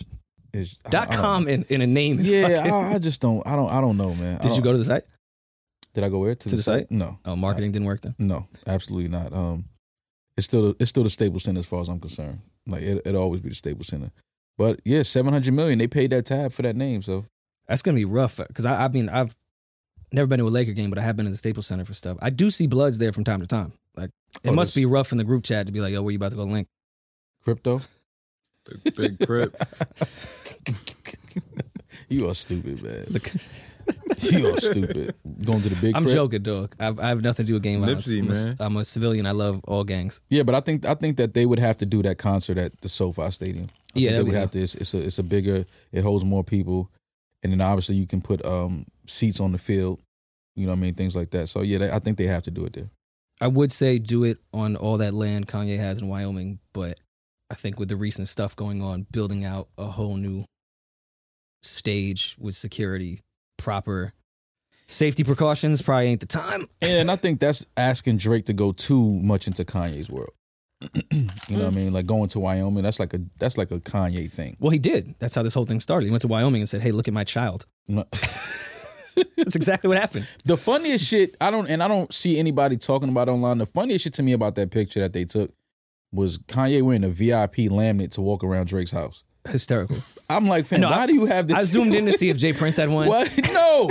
is Dot I don't- com in, in a name is Yeah, fucking. I, I just don't. I don't. I don't know, man. Did you go to the site? Did I go where to, to the site? No, Oh, marketing didn't work then. No, absolutely not. Um, it's still it's still the Staples Center as far as I'm concerned. Like it, it'll always be the Staples Center. But yeah, seven hundred million. They paid that tab for that name. So That's gonna be rough because I, I mean I've never been to a Laker game, but I have been to the Staples Center for stuff. I do see Bloods there from time to time. Like it Oh, must be rough in the group chat to be like, "Yo, where you about to go link?" crypto, Big, big Crip. you are stupid, man. Look. you are stupid. Going to the big. I'm crib? joking, dog. I've, I have nothing to do with gang violence. Nipsey, I'm, a, man. I'm a civilian. I love all gangs. Yeah, but I think I think that they would have to do that concert at the SoFi Stadium. I Yeah, think they that'd would be have to. It's, it's a it's a bigger. It holds more people, and then obviously you can put um seats on the field. You know what I mean? Things like that. So yeah, they, I think they have to do it there. I would say do it on all that land Kanye has in Wyoming, but I think with the recent stuff going on, building out a whole new stage with security, proper safety precautions probably ain't the time. And I think that's asking Drake to go too much into Kanye's world. you know what I mean? Like going to Wyoming, that's like a that's like a Kanye thing. Well, he did. That's how this whole thing started. He went to Wyoming and said, "Hey, look at my child." That's exactly what happened. The funniest shit I don't and I don't see anybody talking about it online. The funniest shit to me about that picture that they took was Kanye wearing a VIP laminate to walk around Drake's house. Hysterical. I'm like, fam, No, why I- do you have this? I zoomed in to see if J. Prince had one. What? No,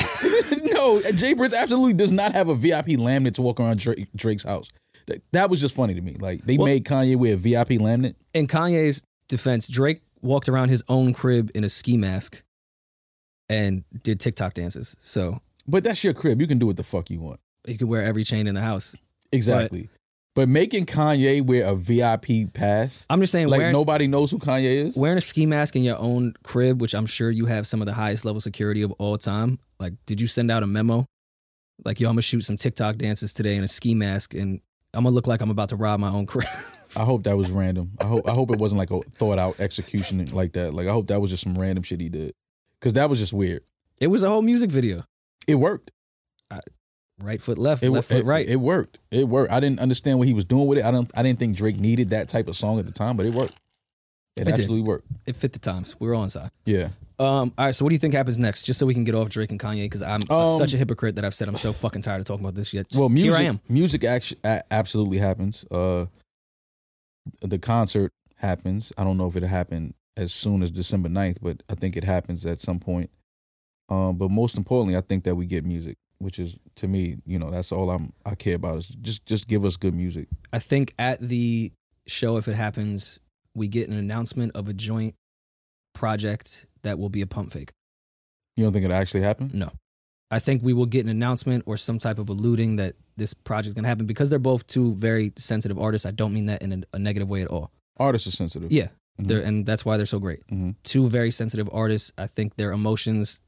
no. J. Prince absolutely does not have a VIP laminate to walk around Drake, Drake's house. That, that was just funny to me. Like they Well- made Kanye wear a VIP laminate. In Kanye's defense, Drake walked around his own crib in a ski mask and did TikTok dances. So But that's your crib. You can do what the fuck you want. You can wear every chain in the house. Exactly. But, making Kanye wear a VIP pass, I'm just saying, like wearing, nobody knows who Kanye is. wearing a ski mask in your own crib, which I'm sure you have some of the highest level security of all time. Like, did you send out a memo? Like, yo, I'm gonna shoot some TikTok dances today in a ski mask, and I'm gonna look like I'm about to rob my own crib. I hope that was random. I hope I hope it wasn't like a thought out execution like that. Like I hope that was just some random shit he did. Cause that was just weird. it was a whole music video. It worked. Right foot left, It, left it, foot right. It worked. It worked. I didn't understand what he was doing with it. I don't. I didn't think Drake needed that type of song at the time, but it worked. It, It did. absolutely worked. it fit the times. We were on side. Yeah. Um, all right, so what do you think happens next? Just so we can get off Drake and Kanye, because I'm Um, such a hypocrite that I've said I'm so fucking tired of talking about this yet. Just, Well, music. here I am. Music actually absolutely happens. Uh, the concert happens. I don't know if it happened as soon as December 9th, but I think it happens at some point. Um, but most importantly, I think that we get music, which is to me, you know, that's all I'm I care about is just just give us good music. I think at the show, if it happens, we get an announcement of a joint project that will be a pump fake. You don't think it actually happened? No. I think we will get an announcement or some type of alluding that this project to happen because they're both two very sensitive artists. I don't mean that in a, a negative way at all. Artists are sensitive. Yeah. Mhm. They're, and that's why they're so great. Mhm. Two very sensitive artists. I think their emotions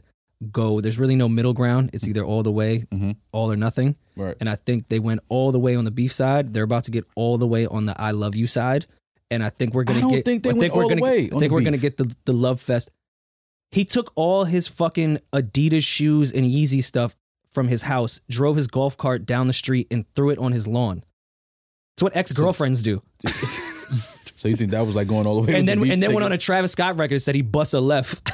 go, there's really no middle ground. It's either all the way, Mhm. all or nothing. Right. And I think they went all the way on the beef side. They're about to get all the way on the I love you side. And I think we're gonna I don't get. think they I went think we're gonna. I think we're gonna get the the love fest. He took all his fucking Adidas shoes and Yeezy stuff from his house, drove his golf cart down the street, and threw it on his lawn. It's what ex girlfriends do. So you think that was like going all the way? And then the and then went on a Travis Scott record and said he bust a left.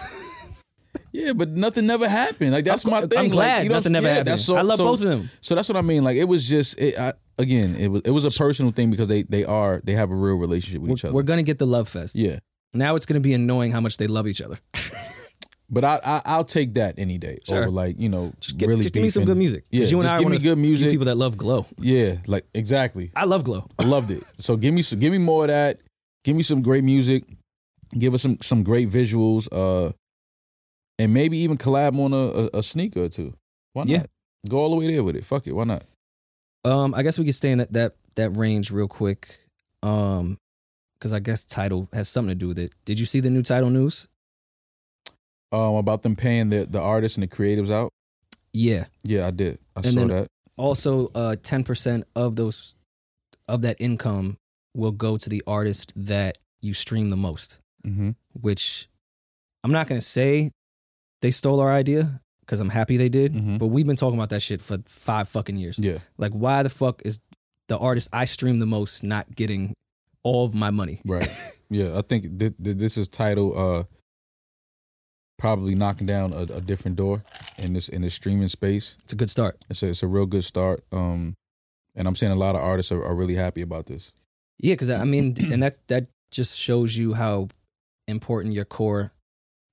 Yeah, but nothing never happened. Like that's I'm- my I'm thing. Like, glad you know, nothing never yeah, happened. That's so, I love so- both of them. So that's what I mean. Like it was just it, I, again, it was it was a personal thing because they they are they have a real relationship with each We're, other. we're gonna get the love fest. yeah, Now it's gonna be annoying how much they love each other. but I, I I'll take that any day Sure. over like you know Just, get, really just give me some good music. Yeah, you and just I give me good music. People that love Glow. Yeah, like exactly. I love Glow. I loved it. So give me some, give me more of that. Give me some great music. Give us some some great visuals. Uh, and maybe even collab on a, a, a sneaker or two. Why not? Yeah. Go all the way there with it. Fuck it. Why not? Um, I guess we could stay in that that that range real quick. Um, because I guess Tidal has something to do with it. Did you see the new Tidal news? Um, about them paying the the artists and the creatives out. Yeah. Yeah, I did. I And saw that. Also, uh, ten percent of those of that income will go to the artist that you stream the most. hmm Which I'm not gonna say they stole our idea because I'm happy they did. Mhm. But we've been talking about that shit for five fucking years. Yeah. Like, why the fuck is the artist I stream the most not getting all of my money? Right. yeah. I think th- th- this is Tidal. Uh, probably knocking down a, a different door in this in this streaming space. It's a good start. It's a, it's a real good start. Um, and I'm seeing a lot of artists are, are really happy about this. Yeah, because I mean, and that that just shows you how important your core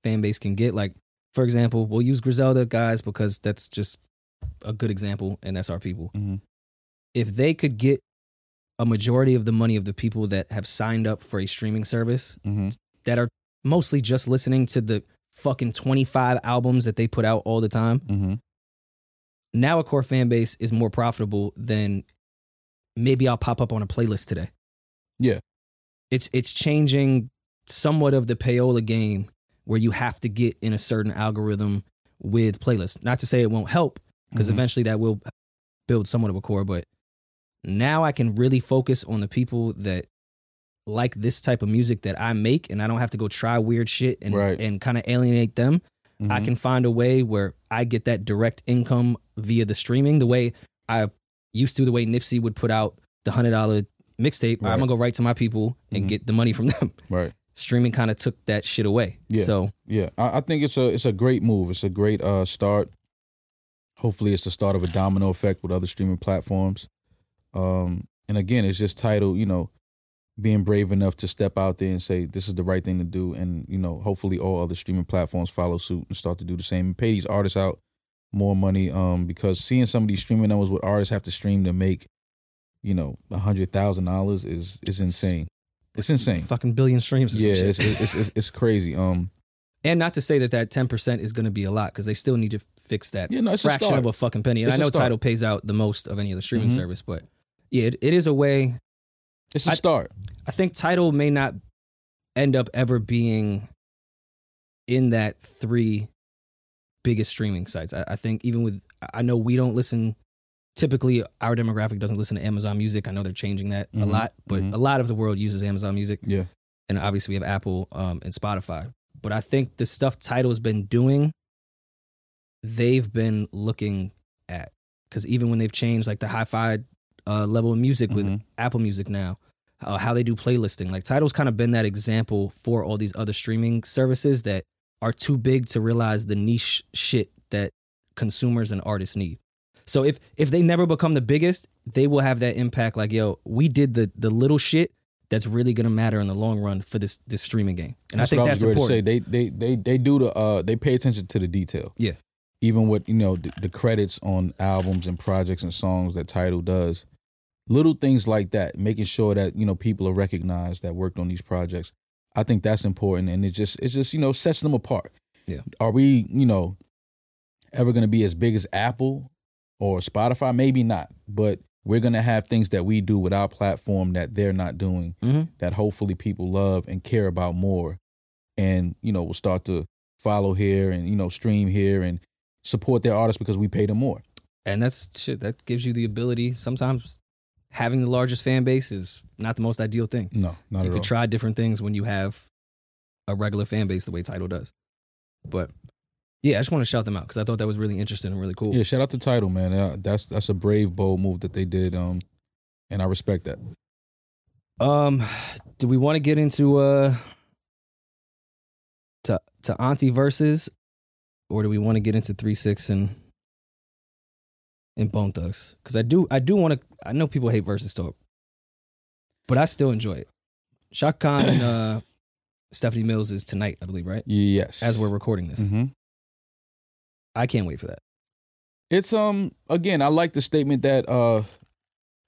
fan base can get. Like, for example, we'll use Griselda guys because that's just a good example, and that's our people. Mhm. If they could get a majority of the money of the people that have signed up for a streaming service Mm-hmm. that are mostly just listening to the fucking 25 albums that they put out all the time, Mm-hmm. now a core fan base is more profitable than maybe I'll pop up on a playlist today. Yeah. It's it's changing somewhat of the payola game where you have to get in a certain algorithm with playlists. Not to say it won't help, because Mhm. eventually that will build somewhat of a core, but now I can really focus on the people that like this type of music that I make and I don't have to go try weird shit and Right. and kind of alienate them. I Mhm. can find a way where I get that direct income via the streaming, the way I used to, the way Nipsey would put out the hundred dollar mixtape. I'm gonna go right to my people and Mhm. get the money from them. right. Streaming kind of took that shit away. Yeah. So Yeah, I, I think it's a it's a great move. It's a great uh start. hopefully it's the start of a domino effect with other streaming platforms. Um, and again, it's just Tidal, you know, being brave enough to step out there and say this is the right thing to do, and you know, hopefully all other streaming platforms follow suit and start to do the same and pay these artists out more money. Um, because seeing some of these streaming numbers, what artists have to stream to make, you know, a hundred thousand dollars is is insane. It's insane. Fucking billion streams. Yeah, it's, it's it's it's crazy. Um, and not to say that that ten percent is going to be a lot because they still need to fix that yeah, no, it's a fraction start. of a fucking penny. And It's I a know. Tidal pays out the most of any other streaming Mhm. service, but yeah, it, it is a way. It's a I- start. I think Tidal may not end up ever being in that three biggest streaming sites. I, I think even with I know we don't listen. Typically, our demographic doesn't listen to Amazon Music. I know they're changing that a Mhm. lot, but Mhm. a lot of the world uses Amazon Music. Yeah. and obviously we have Apple um, and Spotify. But I think the stuff Tidal's been doing, they've been looking at because even when they've changed like the hi-fi uh, level of music with Mhm. Apple Music now, uh, how they do playlisting, like Tidal's kind of been that example for all these other streaming services that are too big to realize the niche shit that consumers and artists need. So if if they never become the biggest, they will have that impact. Like, yo, we did the the little shit that's really gonna matter in the long run for this this streaming game, and That's I think what I that's was ready to say. They they they they do the uh they pay attention to the detail. Yeah. Even with you know the, the credits on albums and projects and songs that Tidal does, little things like that, making sure that you know people are recognized that worked on these projects. I think that's important, and it just it just you know sets them apart. Yeah. Are we you know ever going to be as big as Apple or Spotify? Maybe not, but we're going to have things that we do with our platform that they're not doing Mhm. that hopefully people love and care about more and you know we'll start to follow here and you know stream here and support their artists because we pay them more And that's shit that gives you the ability. Sometimes having the largest fan base is not the most ideal thing. no not you at could all try different things when you have a regular fan base the way Tidal does. But yeah, I just want to shout them out because I thought that was really interesting and really cool. yeah shout out to Tidal man Uh, that's that's a brave bold move that they did um and i respect that Um, do we want to get into uh to to Auntie Verzuz, or do we want to get into three six and and Bone Thugs? Because I do I do want to. I know people hate Verzuz talk, but I still enjoy it. Chaka Khan and uh, Stephanie Mills is tonight, I believe, right? yes As we're recording this, hmm I can't wait for that. it's um again i like the statement that uh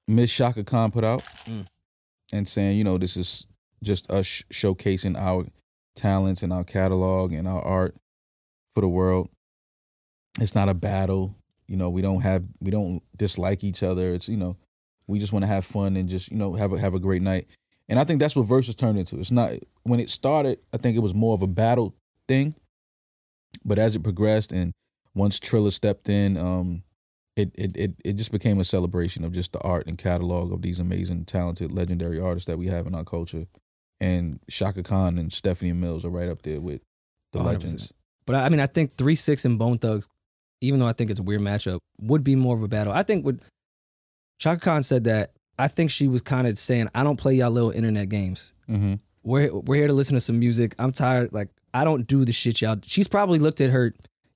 miss Chaka Khan put out Mm. and saying you know this is just us sh- showcasing our talents and our catalog and our art for the world. It's not a battle. You know we don't have we don't dislike each other. It's you know we just want to have fun and just you know have a have a great night. And i think that's what Verzuz turned into. It's not when it started i think it was more of a battle thing. But as it progressed and once Triller stepped in, um, it, it it it just became a celebration of just the art and catalog of these amazing, talented, legendary artists that we have in our culture. And Chaka Khan and Stephanie Mills are right up there with the 100%. legends. But I mean, I think three six and Bone Thugs, even though I think it's a weird matchup, would be more of a battle. I think what Chaka Khan said that I think she was kind of saying, I don't play y'all little internet games. Mm-hmm. We're we're here to listen to some music. I'm tired. Like I don't do the shit y'all. She's probably looked at her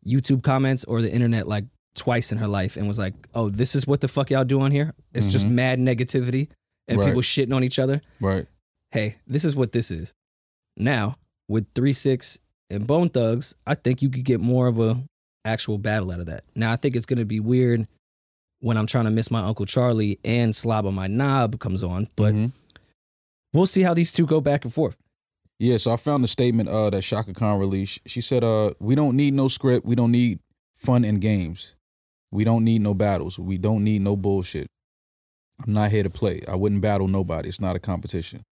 YouTube comments or the internet like twice in her life and was like, "Oh, this is what the fuck y'all do on here. It's just Mhm. mad negativity and Right. people shitting on each other. Right. Hey, this is what this is." Now with three six and Bone Thugs, I think you could get more of a actual battle out of that. Now I think it's gonna be weird when I'm trying to miss my Uncle Charlie and Slob on my knob comes on, but Mhm. we'll see how these two go back and forth. Yeah, so I found the statement uh, that Chaka Khan released. She said, uh, "We don't need no script. We don't need fun and games. We don't need no battles. We don't need no bullshit. I'm not here to play. I wouldn't battle nobody. It's not a competition."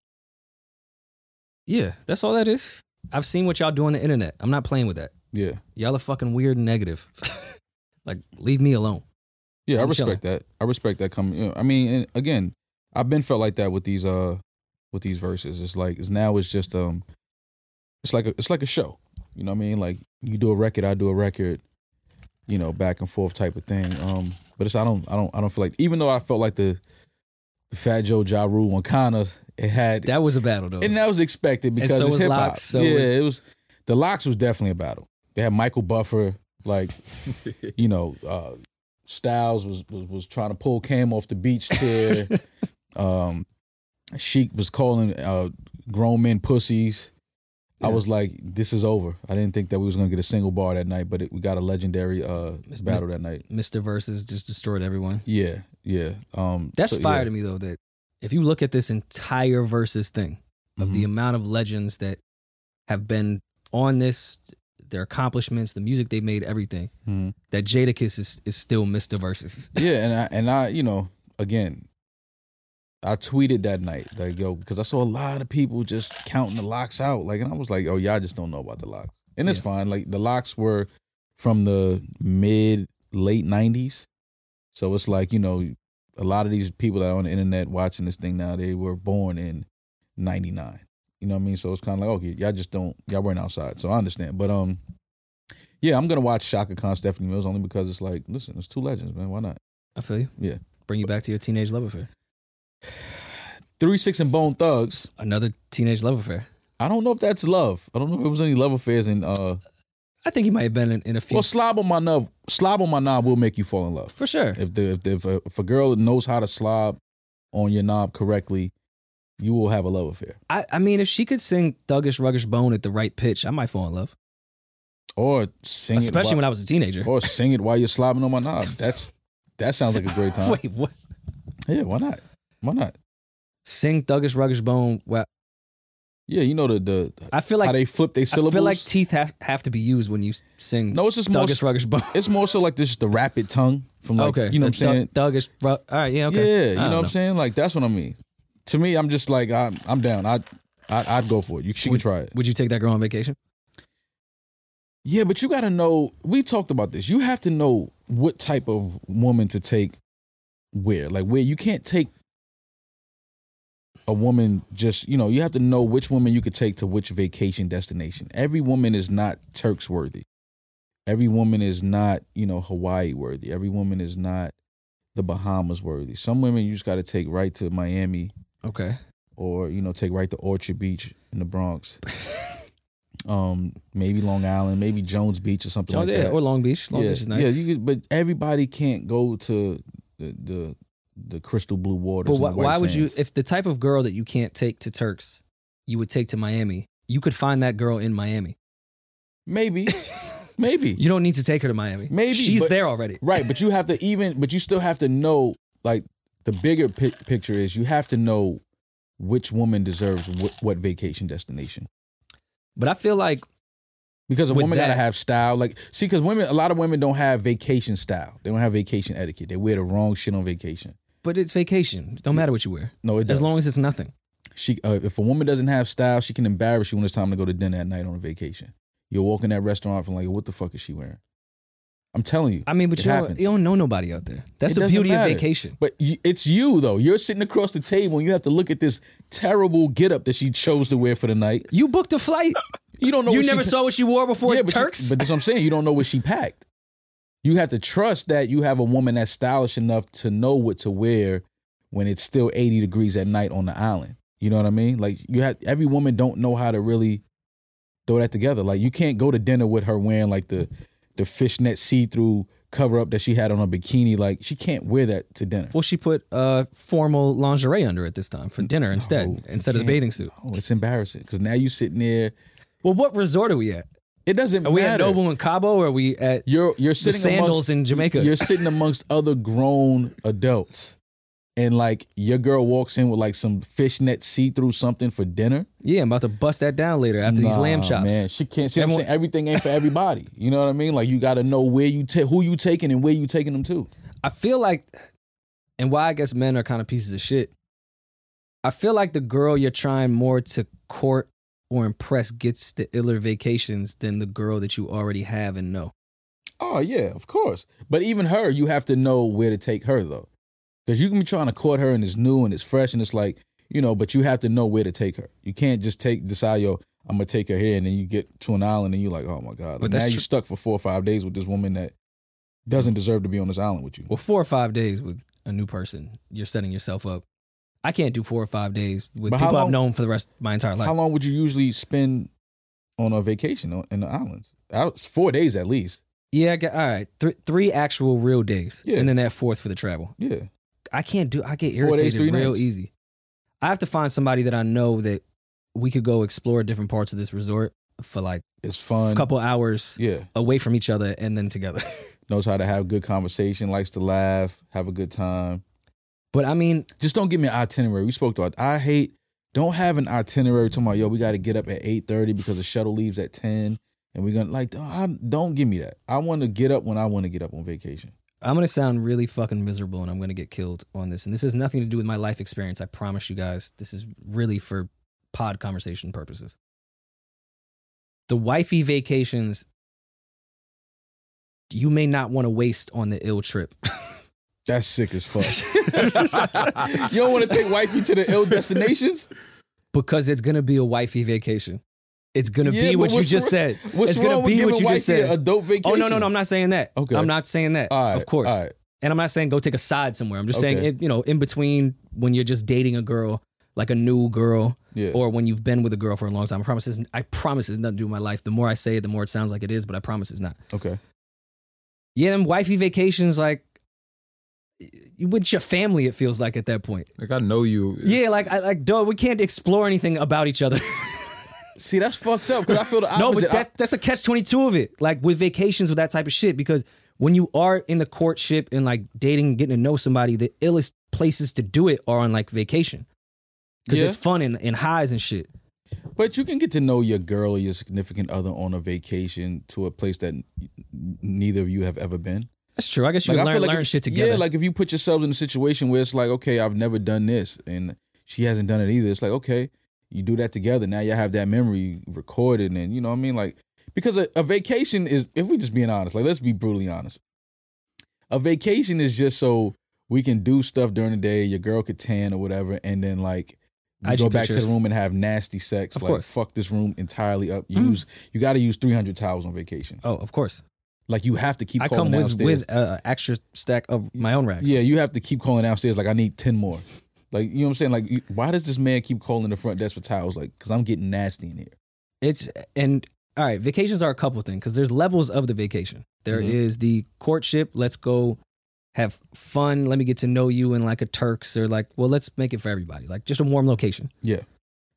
Yeah, that's all that is. I've seen what y'all do on the internet. I'm not playing with that. Yeah. Y'all are fucking weird and negative. like, leave me alone. Yeah, I I'm respect that. I respect that coming. You know, I mean, and again, I've been felt like that with these uh with these verses. It's like it's now it's just um it's like a it's like a show. You know what I mean? Like you do a record, I do a record, you know, back and forth type of thing. Um but it's I don't I don't I don't feel like even though I felt like the, the Fat Joe Ja Rule one kind of it had That was a battle, though. and that was expected because so it's was hip hop. So yeah, was- it was the LOX was definitely a battle. They had Michael Buffer, like you know, uh, Styles was was was trying to pull Cam off the beach chair. um, Sheek was calling uh, grown men pussies. I was like, this is over. I didn't think that we was gonna get a single bar that night, but it, we got a legendary uh, battle that night. Mr. Verzuz just destroyed everyone. Yeah, yeah. Um, That's so, fire yeah. to me though. That if you look at this entire Verzuz thing of the Mhm. amount of legends that have been on this, their accomplishments, the music they made, everything, Mhm. that Jadakiss is is still Mr. Verzuz. Yeah, and I and I, you know, again, I tweeted that night, like, yo, because I saw a lot of people just counting the LOX out. Like, and I was like, oh, y'all just don't know about the LOX. And it's Yeah. fine. Like the LOX were from the mid late nineties. So it's like, you know, a lot of these people that are on the internet watching this thing now, they were born in ninety nine. You know what I mean? So it's kind of like, okay, y'all just don't y'all weren't outside. So I understand. But um yeah, I'm gonna watch Chaka Khan Stephanie Mills only because it's like, listen, it's two legends, man. Why not? I feel you. Yeah. Bring you back to your teenage love affair. Three Six and Bone Thugs. Another teenage love affair. I don't know if that's love. I don't know if it was any love affairs in uh I think he might have been in, in a few. well slob on my knob slob on my knob will make you fall in love. for sure. If the if, the, if, a, if a girl knows how to slob on your knob correctly, you will have a love affair. I, I mean, if she could sing Thuggish Ruggish Bone at the right pitch, I might fall in love. Or sing Especially it when I was a teenager. or sing it while you're slobbing on my knob. That's that sounds like a great time. Wait, what? Yeah, why not? Why not? Sing Thuggish Ruggish Bone. Well, Yeah, you know the the I feel like how they flip their syllables. I feel like teeth have, have to be used when you sing no, it's just more. Thuggish Ruggish Bone. It's more so like this the rapid tongue from like okay, you know what I'm saying. Thug- Thuggish. Rug- All right, yeah, okay. Yeah, you don't know what I'm saying? Like that's what I mean. To me, I'm just like I'm I'm down. I I'd, I'd go for it. You she can try it. Would you take that girl on vacation? Yeah, but you got to know. We talked about this. You have to know what type of woman to take where. Like where you can't take a woman just you know you have to know which woman you could take to which vacation destination. Every woman is not Turks worthy. Every woman is not you know Hawaii worthy. Every woman is not the Bahamas worthy. Some women you just got to take right to Miami Okay. or you know take right to Orchard Beach in the Bronx. um, maybe Long Island, maybe Jones Beach or something Jones, like yeah, that. or Long Beach. Long yeah, Beach is nice. yeah. You could, but everybody can't go to the the, the crystal blue waters. but why, why would you, if the type of girl that you can't take to Turks, you would take to Miami, you could find that girl in Miami. maybe, maybe You don't need to take her to Miami. Maybe, She's but- there already. right. But you have to even, but you still have to know like the bigger pi- picture is you have to know which woman deserves what, what vacation destination. But I feel like Because a woman gotta have style. Like, see, because women, a lot of women don't have vacation style. They don't have vacation etiquette. They wear the wrong shit on vacation. But it's vacation. It Don't matter what you wear. No, it does. As long as it's nothing. she, uh, if a woman doesn't have style, she can embarrass you when it's time to go to dinner at night on a vacation. You'll walk in that restaurant from like, what the fuck is she wearing? I'm telling you. I mean, but you don't, you don't know nobody out there. That's It the beauty matter. of vacation. But y- it's you though. You're sitting across the table and you have to look at this terrible getup that she chose to wear for the night. You booked a flight. You don't know. you what she never pa- saw what she wore before Yeah, but you- Turks. but that's what I'm saying. You don't know what she packed. You have to trust that you have a woman that's stylish enough to know what to wear when it's still 80 degrees at night on the island. You know what I mean? Like you have every woman don't know how to really throw that together. Like you can't go to dinner with her wearing like the the fishnet see-through cover up that she had on a bikini. Like she can't wear that to dinner. well, she put uh, formal lingerie under it this time for dinner instead, you instead of the bathing suit. Oh, it's embarrassing because now you sitting there. Well, what resort are we at? It doesn't matter. Are we at matter. Nobu and Cabo or are we at You're you're the sitting sandals amongst, in Jamaica? You're sitting amongst other grown adults, and like your girl walks in with like some fishnet see through something for dinner. yeah, I'm about to bust that down later after these Nah, lamb chops. Man, she can't see. what I'm Everyone- saying everything ain't for everybody. You know what I mean? Like you got to know where you take, who you taking, and where you taking them to. I feel like, and why I guess men are kind of pieces of shit. I feel like the girl you're trying more to court or impress gets the iller vacations than the girl that you already have and know. Oh yeah, of course. But even her, you have to know where to take her though, because you can be trying to court her and it's new and it's fresh and it's like you know, but you have to know where to take her. You can't just take decide yo. I'm gonna take her here, and then you get to an island and you're like, oh my god. But Like, now you're tr- stuck for four or five days with this woman that doesn't deserve to be on this island with you. Well, four or five days with a new person, you're setting yourself up. I can't do four or five days with But how people I've long- known for the rest of my entire life. How long would you usually spend on a vacation on- in the islands? Out- Four days at least. Yeah, I got, all right. Th- three actual real days, Yeah. and then that fourth for the travel. Yeah. I can't do. I get Four days, irritated three real nights. easy. I have to find somebody that I know that we could go explore different parts of this resort for like It's fun. a couple hours Yeah. away from each other and then together. Knows how to have good conversation, likes to laugh, have a good time. But I mean, Just don't give me an itinerary. We spoke about I hate don't have an itinerary to my yo, we gotta get up at eight thirty because the shuttle leaves at ten. And we're gonna like I, don't give me that. I wanna get up when I wanna get up on vacation. I'm gonna sound really fucking miserable and I'm gonna get killed on this. And this has nothing to do with my life experience. I promise you guys. This is really for pod conversation purposes. The wifey vacations you may not want to waste on the ill trip. That's sick as fuck. you don't want to take wifey to the ill destinations? because it's gonna be a wifey vacation. It's gonna Yeah, be but what you what's just wrong- said. What's it's gonna wrong with be giving what you wifey just said. a dope vacation? Oh no, no, no! I'm not saying that. Okay. I'm not saying that. All right, of course. all right. And I'm not saying go take a side somewhere. I'm just saying, Okay. it, you know, in between when you're just dating a girl, like a new girl, Yeah. or when you've been with a girl for a long time. I promise. It's, I promise it's nothing to do with my life. The more I say it, the more it sounds like it is. But I promise it's not. Okay. Yeah, them wifey vacations, like with your family. It feels like at that point. Like I know you. Yeah, like I like, dog. We can't explore anything about each other. See, that's fucked up because I feel the opposite. No, but I- that's that's a catch twenty two of it. Like with vacations with that type of shit, because when you are in the courtship and like dating, getting to know somebody, the illest places to do it are on like vacation, because Yeah. it's fun and, and highs and shit. But you can get to know your girl or your significant other on a vacation to a place that neither of you have ever been. That's true. I guess you Like, learn like learn if- shit together. Yeah, like if you put yourselves in a situation where it's like, okay, I've never done this, and she hasn't done it either. It's like, okay, you do that together. Now you have that memory recorded, and you know what I mean, like because a, a vacation is, if we just being honest, like let's be brutally honest, a vacation is just so we can do stuff during the day. Your girl could tan or whatever, and then like. You IG go back to the room and have nasty sex. Of like course. fuck this room entirely up. Mm. Use you got to use three hundred towels on vacation. oh, of course. Like you have to keep I calling come with downstairs. with a extra stack of my own racks. Yeah, you have to keep calling downstairs. Like I need ten more. Like you know what I'm saying? Like you- why does this man keep calling the front desk for towels? Like because I'm getting nasty in here. It's and all right. Vacations are a couple things because there's levels of the vacation. There is Mhm. the courtship. Let's go have fun. Let me get to know you in like a Turks or like. Well, let's make it for everybody. Like just a warm location. Yeah.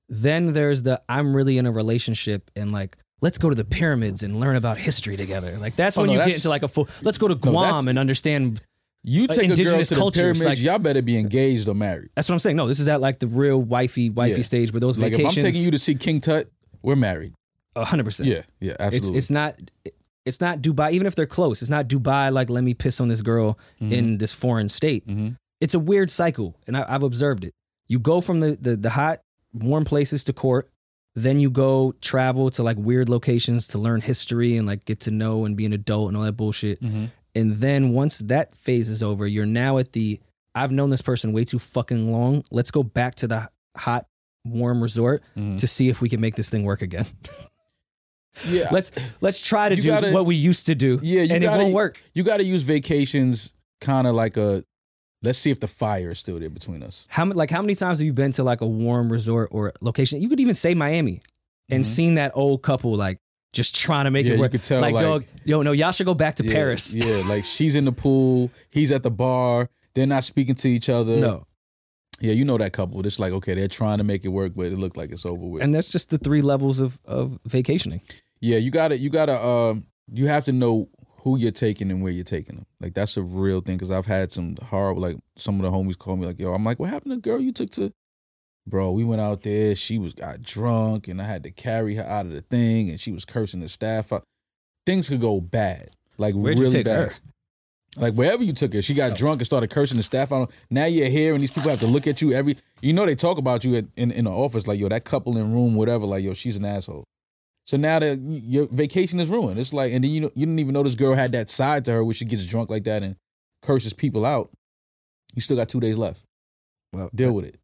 Then there's the I'm really in a relationship and like let's go to the pyramids and learn about history together. Like that's Oh, when no, you get into like a full. Let's go to that's- Guam and understand. You take a girl indigenous to the cultures, pyramids, like- y'all better be engaged or married. That's what I'm saying. No, this is at like the real wifey wifey Yeah. stage where those Like vacations. if I'm taking you to see King Tut, we're married. hundred percent. Yeah, yeah, absolutely. it's not it's not Dubai. Even if they're close, it's not Dubai. Like let me piss on this girl Mm-hmm. in this foreign state. Mhm. It's a weird cycle, and I, I've observed it. You go from the, the the hot warm places to court, then you go travel to like weird locations to learn history and like get to know and be an adult and all that bullshit. Mm-hmm. And then once that phase is over, you're now at the I've known this person way too fucking long. Let's go back to the hot warm resort Mhm. to see if we can make this thing work again. yeah, let's let's try to You do gotta- what we used to do. Yeah, you and it gotta- won't work. you got to use vacations kind of like a. Let's see if the fire is still there between us. How like how many times have you been to like a warm resort or location? You could even say Miami and Mhm. seen that old couple like just trying to make Yeah, it you work. could tell, like, like- dog, yo, no, y'all should go back to Yeah, Paris. Yeah, like she's in the pool, he's at the bar. They're not speaking to each other. No, Yeah, you know that couple. It's like okay, they're trying to make it work, but it looked like it's over with. and that's just the three levels of of vacationing. yeah, you gotta, you gotta, um, you have to know who you're taking and where you're taking them. Like that's a real thing because I've had some horrible, like some of the homies call me like, yo, I'm like, what happened to the girl you took to? Bro, we went out there. She was got drunk, and I had to carry her out of the thing, and she was cursing the staff out. Things could go bad, like Where'd really bad. her? Like wherever you took her, she got drunk and started cursing the staff out. Now you're here, and these people have to look at you every. You know they talk about you at, in in the office, like yo, that couple in room, whatever. Like yo, she's an asshole. So now that your vacation is ruined, it's like, and then you you didn't even know this girl had that side to her where she gets drunk like that and curses people out. You still got two days left. Well, Deal with it.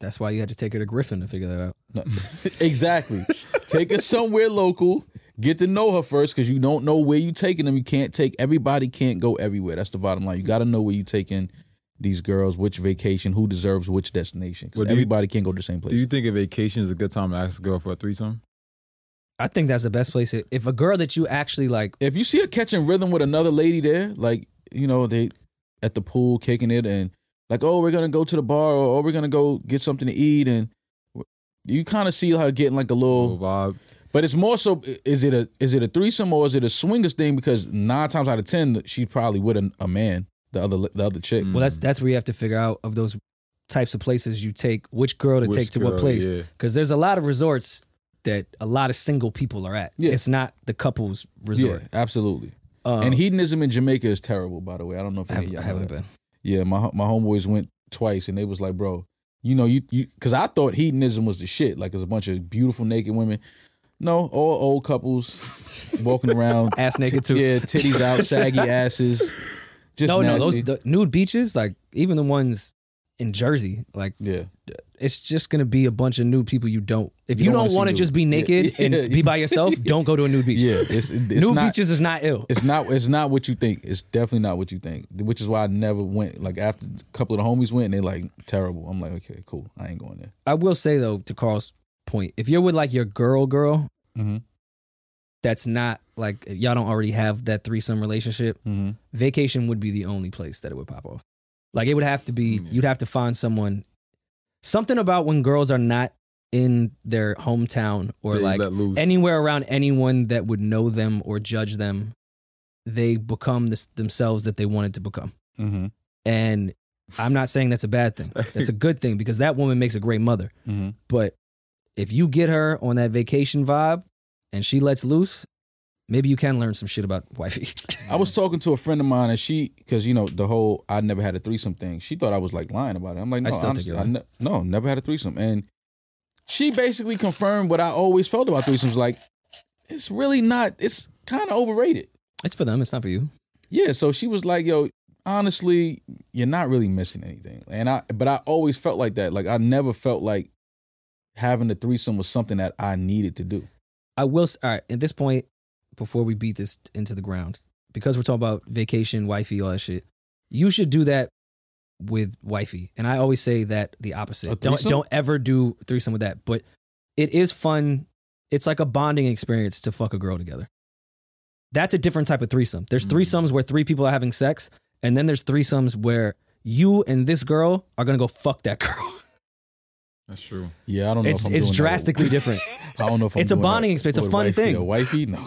That's why you had to take her to Griffin to figure that out. No. exactly. Take her somewhere local. Get to know her first because you don't know where you're taking them. You can't take everybody. Can't go everywhere. That's the bottom line. You got to know where you're taking these girls, which vacation, who deserves which destination. Because Well, do you- everybody can't go to the same place. Do you think a vacation is a good time to ask a girl for a threesome? I think that's the best place. If a girl that you actually like, if you see her catching rhythm with another lady there, like you know they at the pool kicking it and like oh we're gonna go to the bar or oh, we're gonna go get something to eat and you kind of see her getting like a little Little vibe. But it's more so is it a is it a threesome or is it a swingers thing? Because nine times out of ten, she's probably with a, a man, the other the other chick. Mm. well, that's that's where you have to figure out of those types of places you take which girl to Which take to what girl, place. yeah. Because there's a lot of resorts that a lot of single people are at. Yeah. It's not the couples yeah, resort. absolutely. Um, and hedonism in Jamaica is terrible, by the way. I don't know if I, any have, of y'all I haven't been. Yeah, my my homeboys went twice, and they was like, bro, you know, you you because I thought hedonism was the shit. Like, it's a bunch of beautiful naked women. No, all old couples walking around, Ass naked too. yeah, titties out, saggy asses. Just no, no, those the nude beaches, like even the ones in Jersey, like yeah. It's just gonna be a bunch of nude people you don't. If You you, don't don't, wanna want to just be naked Yeah, and be by yourself, don't go to a nude beach. Yeah, it's, it's nude not, beaches is not ill. It's not. It's not what you think. It's definitely not what you think. Which is why I never went. Like after a couple of the homies went, and they like terrible. I'm like, okay, cool. I ain't going there. I will say though, to Carl's point, if you're with like your girl, girl, Mm-hmm. that's not like y'all don't already have that threesome relationship, Mm-hmm. vacation would be the only place that it would pop off. Like it would have to be, you'd have to find someone. Something about when girls are not in their hometown or They like let loose. anywhere around anyone that would know them or judge them, they become this, themselves that they wanted to become. Mm-hmm. And I'm not saying that's a bad thing. That's a good thing because that woman makes a great mother. Mm-hmm. But if you get her on that vacation vibe and she lets loose, maybe you can learn some shit about wifey. I was talking to a friend of mine, and she, because you know the whole I never had a threesome thing. She thought I was like lying about it. I'm like, no, I still think you're ne- no, never had a threesome. And she basically confirmed what I always felt about threesomes. Like, it's really not. It's kind of overrated. it's for them. It's not for you. Yeah, so she was like, "Yo, honestly, you're not really missing anything." And I, but I always felt like that. Like I never felt like having a threesome was something that I needed to do. I will. All right. At this point, before we beat this into the ground, because we're talking about vacation, wifey, all that shit, you should do that with wifey. And I always say that the opposite. Don't don't ever do threesome with that. But it is fun. It's like a bonding experience to fuck a girl together. That's a different type of threesome. There's Mm. threesomes where three people are having sex, and then there's threesomes where you and this girl are gonna go fuck that girl. That's true. Yeah, I don't know. It's if I'm it's doing that drastically with- different. I don't know if I'm It's a doing that bonding experience. It's a fun wifey thing. or wifey, no,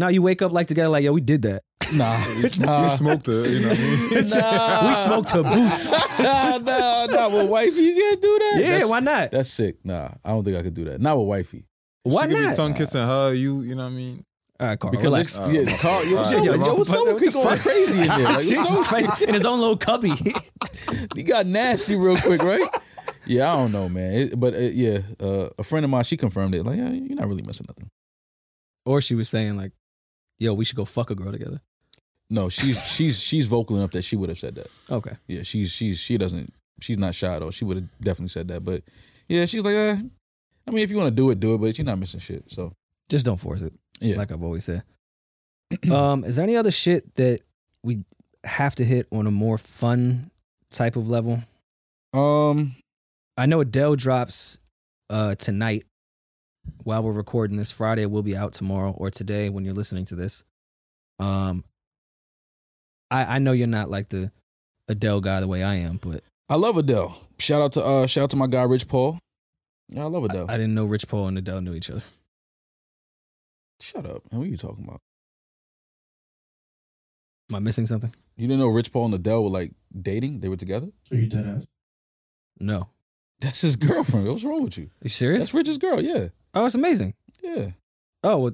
now you wake up like together, like yo, we did that. nah, We nah. smoked her, you know what I mean? Nah. We smoked her boots. nah, nah, nah. With wifey, you can't do that. Yeah, that's, why not? That's sick. Nah, I don't think I could do that. Not with wifey. Why she could not? Be tongue kissing her, you, you know what I mean? All right, Carl, Because relax. it's, yeah, Carl, yo, what's All up? right. Yo, what's up? What the We going crazy in there. Like, Jesus up? Christ, in his own little cubby. He got nasty real quick, right? yeah, I don't know, man. It- but uh, yeah, uh, a friend of mine, she confirmed it. Like, yeah, you're not really missing nothing. or she was saying like, "Yo, we should go fuck a girl together." No, she's she's she's vocal enough that she would have said that. Okay, Yeah, she's she's she doesn't she's not shy though. She would have definitely said that. But yeah, she's like, uh, I mean, if you want to do it, do it. But you're not missing shit. So just don't force it. yeah, Like I've always said. um, is there any other shit that we have to hit on a more fun type of level? um, I know Adele drops uh tonight while we're recording this. Friday it will be out tomorrow or today when you're listening to this. Um, I I know you're not like the Adele guy the way I am, but I love Adele. Shout out to uh shout out to my guy Rich Paul. Yeah, I love Adele. I didn't know Rich Paul and Adele knew each other. Shut up. Man, what are you talking about? Am I missing something? You didn't know Rich Paul and Adele were like dating? They were together? Are you dead ass. No. That's his girlfriend. What's wrong with you? Are you serious? That's Rich's girl. Yeah, oh, it's amazing. yeah. Oh, well,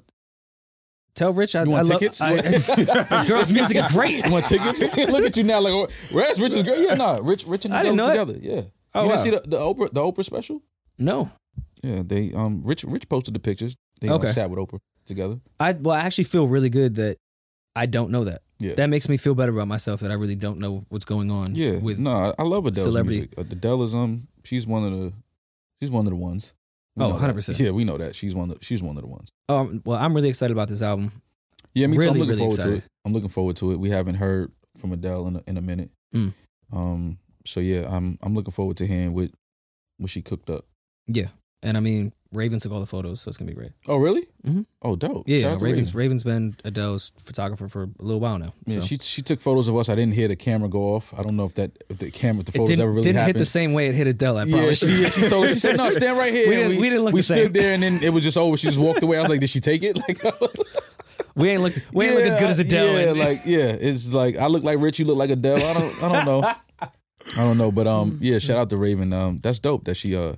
tell Rich I, You want I love- tickets? I- You this girl's music is great. You want tickets? Look at you now, like, oh, where's Rich's girl? Yeah, nah, Rich, Rich and didn't know together. Yeah. Oh, you wow. didn't see the, the Oprah the Oprah special? No, Yeah, they um Rich Rich posted the pictures. They Okay. sat with Oprah together. I well, I actually feel really good that I don't know that. Yeah. That makes me feel better about myself that I really don't know what's going on. yeah. with no, I- love Adele's celebrity. music. Adele is um she's one of the she's one of the ones. We Oh, 100%. Yeah, we know that. She's one of the, she's one of the ones. Um, well, I'm really excited about this album. Yeah, me too. I'm Really, looking really forward excited. to it. I'm looking forward to it. We haven't heard from Adele in a, in a minute. Mm. Um so yeah, I'm I'm looking forward to hearing what what she cooked up. Yeah, and I mean Raven took all the photos, so it's gonna be great. Oh, really? Mhm. Oh, dope. Yeah, yeah Raven's Raven. Raven's been Adele's photographer for a little while now. Yeah, so. she she took photos of us. I didn't hear the camera go off. I don't know if that if the camera if the photos ever really didn't happened. hit the same way it hit Adele. I Yeah, promise. she, yeah, she told us. She said, "No, stand right here." We didn't- we didn't look We the stood same. there, and then it was just over. She just walked away. I was like, "Did she take it?" Like, we ain't look we ain't look as good as Adele. Yeah, and- like yeah, it's like I look like Rich, you look like Adele. I don't, I don't know, I don't know, but um, yeah, shout out to Raven. Um, that's dope that she uh,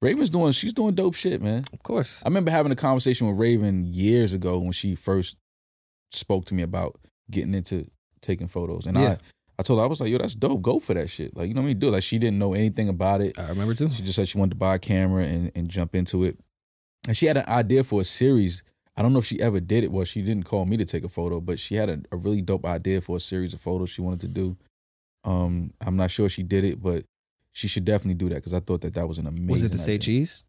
Raven's doing, she's doing dope shit, man. of course. I remember having a conversation with Raven years ago when she first spoke to me about getting into taking photos, and Yeah. I, I told her I was like, yo, that's dope. Go for that shit. Like you know what I mean? Do it. like she didn't know anything about it. I remember too. She just said she wanted to buy a camera and, and jump into it. And she had an idea for a series. I don't know if she ever did it. Well, she didn't call me to take a photo, but she had a, a really dope idea for a series of photos she wanted to do. Um, I'm not sure she did it, but she should definitely do that because I thought that that was an amazing. Was it the Say. Cheese?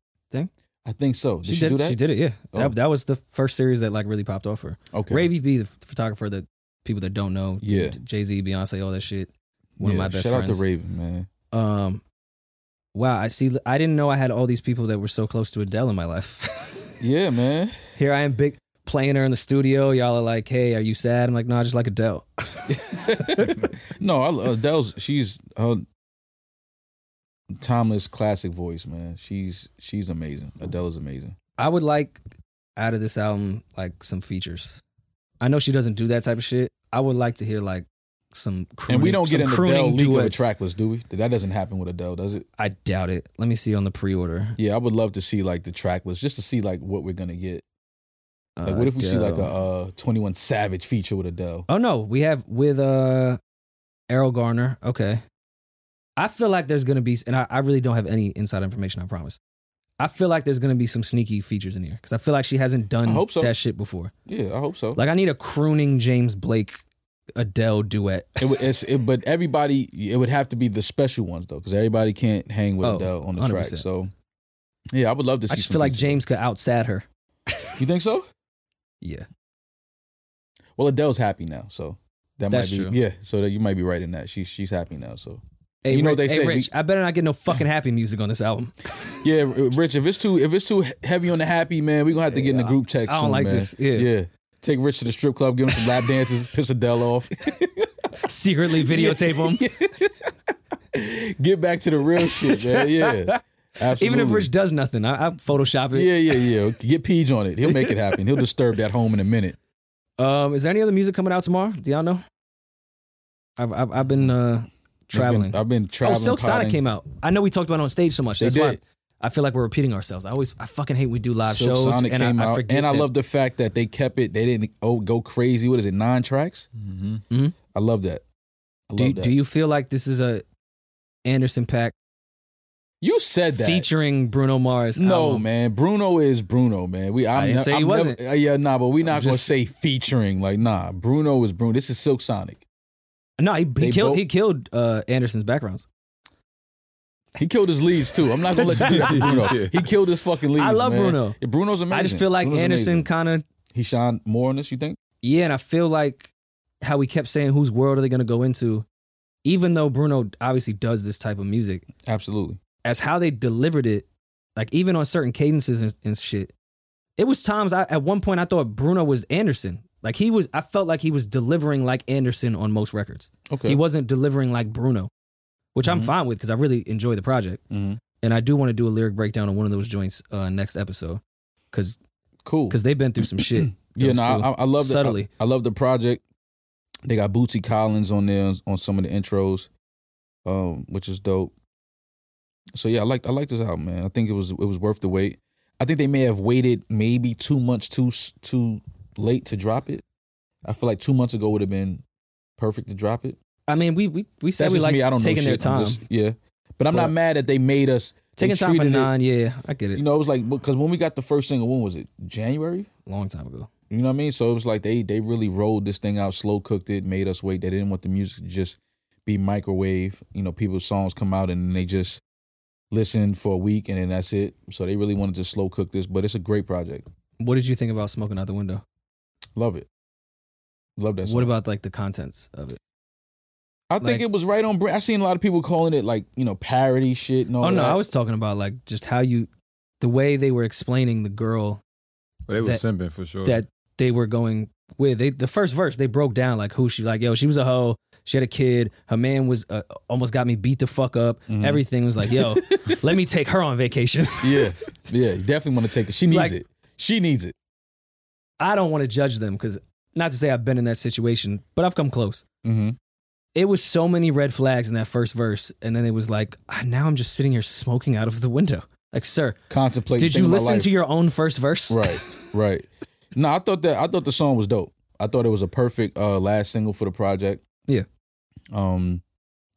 I think so. Did she, did do that? She did it. Yeah, Oh. that, that was the first series that like really popped off her. Okay. Ravy B, the photographer that people that don't know, Yeah. Jay Z, Beyonce, all that shit. One Yeah, of my best friends. shout friends. out to Raven, man. Um, wow, I see. I didn't know I had all these people that were so close to Adele in my life. Yeah, man. Here I am, big playing her in the studio. Y'all are like, "Hey, are you sad?" I'm like, "No, I just like Adele." no, I, Adele's she's her timeless classic voice, man. She's she's amazing. Adele is amazing. I would like out of this album like some features. I know she doesn't do that type of shit. I would like to hear like some crooning, and we don't get an Adele leak of a track list, do we? That doesn't happen with Adele, does it? I doubt it. Let me see on the pre-order. Yeah, I would love to see like the track list just to see like what we're gonna get. Like, what if we see like a uh, Twenty One Savage feature with Adele? Oh no, we have with uh Erroll Garner. Okay. I feel like there's gonna be and I, I really don't have any inside information, I promise. I feel like there's gonna be some sneaky features in here. Because I feel like she hasn't done I hope so. that shit before. Yeah, I hope so. Like I need a crooning James Blake Adele duet. it would, it's, it, but everybody, it would have to be the special ones though, because everybody can't hang with Oh, Adele on the track. 100%. So, yeah, I would love to see. I just feel like. James could outsad her. You think so? Yeah. Well, Adele's happy now, so that That's might be true. yeah. So that you might be right in that. She's she's happy now. So Hey, You know Rich, they hey, say, Rich, I better not get no fucking happy music on this album. yeah, Rich. If it's too if it's too heavy on the happy man, we are gonna have to get in the group text. I don't soon, like man. this. Yeah. yeah. Take Rich to the strip club, give him some lap dances, piss Adele off. Secretly videotape him. Get back to the real shit, man. Yeah, absolutely. Even if Rich does nothing, I, I Photoshop it. yeah, yeah, yeah. Get Peach on it. He'll make it happen. He'll disturb that home in a minute. Um, is there any other music coming out tomorrow? Do y'all know? I've I've, I've been uh, traveling. I've been, I've been oh, traveling. Silk Sonic came out. I know we talked about it on stage so much. They That's why. I feel like we're repeating ourselves. I always I fucking hate we do live Silk shows Sonic and came I, I forget. and I that- love the fact that they kept it. They didn't oh go crazy. What is it? Nine tracks. Mm-hmm. Mhm. I love that. I love Do you, that. do you feel like this is a Anderson .Paak You said that. featuring Bruno Mars? No, album? man. Bruno is Bruno, man. We I'm I didn't ne- say he I'm wasn't. Never, uh, yeah, nah, but we're not I'm gonna just- say featuring. Like, nah. Bruno is Bruno. This is Silk Sonic. No, he, They he killed both- he killed uh, Anderson's backgrounds. He killed his leads too. I'm not gonna let you do that to Bruno. He killed his fucking leads. I love man. Bruno. Yeah, Bruno's amazing. I just feel like Bruno's Anderson amazing. kind of He shined more on this. You think? yeah, and I feel like how we kept saying whose world are they going to go into, even though Bruno obviously does this type of music, Absolutely. as how they delivered it, like even on certain cadences and, and shit. It was times I at one point I thought Bruno was Anderson. Like he was, I felt like he was delivering like Anderson on most records. Okay. He wasn't delivering like Bruno, which I'm Mhm. fine with because I really enjoy the project, hmm and I do want to do a lyric breakdown on one of those joints uh, next episode because Cool. because they've been through some shit. Yeah, no. I, I love the, subtly. I, I love the project. They got Bootsy Collins on there on some of the intros, um, which is dope. So yeah, I like I like this album, man. I think it was it was worth the wait. I think they may have waited maybe two months too too late to drop it. I feel like two months ago would have been perfect to drop it. I mean, we we we said That's we like me. I don't taking know their shit. Time, just- yeah, but I'm not mad that they made us taking time for it- nine. Yeah, I get it. You know, it was like because when we got the first single, when was it? January. long time ago. You know what I mean? So it was like they they really rolled this thing out, slow cooked it, made us wait. They didn't want the music to just be microwave. You know, people's songs come out and they just listen for a week and then that's it. So they really wanted to slow cook this, but it's a great project. What did you think about smoking out the window? Love it. Love that. Song. What about like the contents of it? I think it was right on. brand. I seen a lot of people calling it like you know parody shit. And all Oh no, that. I was talking about like just how you the way they were explaining the girl But they were That- simping for sure. that they were going with. They the first verse they broke down like who she like. Yo, she was a hoe. She had a kid. Her man was uh, almost got me beat the fuck up. Mhm. Everything was like, yo, let me take her on vacation. Yeah, yeah. You definitely want to take it. She needs Like- it. She needs it. I don't want to judge them because not to say I've been in that situation, but I've come close. Mm-hmm. It was so many red flags in that first verse, and then it was like, ah, now I'm just sitting here smoking out of the window. Like, sir, Contemplate. did you listen to your own first verse? Right, right. No, I thought that I thought the song was dope. I thought it was a perfect uh, last single for the project. Yeah. Um,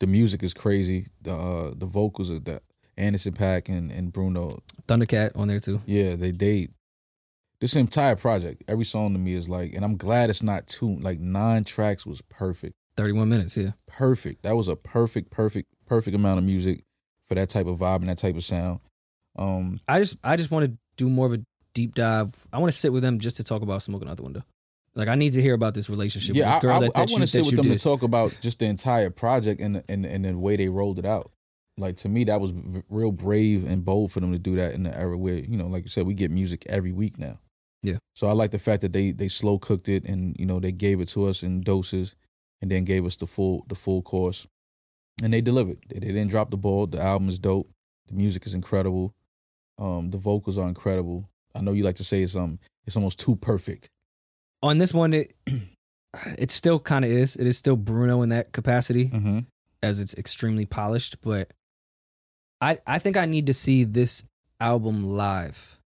the music is crazy. The uh, the vocals of that Anderson .Paak and, and Bruno. Thundercat on there too. Yeah, they date. This entire project, every song to me is like, and I'm glad it's not two. Like nine tracks was perfect. 31 minutes, yeah. perfect. That was a perfect, perfect, perfect amount of music for that type of vibe and that type of sound. Um, I just I just want to do more of a deep dive. I want to sit with them just to talk about smoking out the window. Like I need to hear about this relationship yeah, with I, this girl I, that, that I want to sit with them did. to talk about just the entire project and the, and and the way they rolled it out. Like to me, that was v- real brave and bold for them to do that in the era where you know, like you said, we get music every week now. Yeah. So I like the fact that they they slow cooked it and you know they gave it to us in doses and then gave us the full the full course, and they delivered. They, they didn't drop the ball. The album is dope. The music is incredible. Um, the vocals are incredible. I know you like to say it's um it's almost too perfect. On this one, it it still kind of is. It is still Bruno in that capacity, Mm-hmm. as it's extremely polished. But I I think I need to see this album live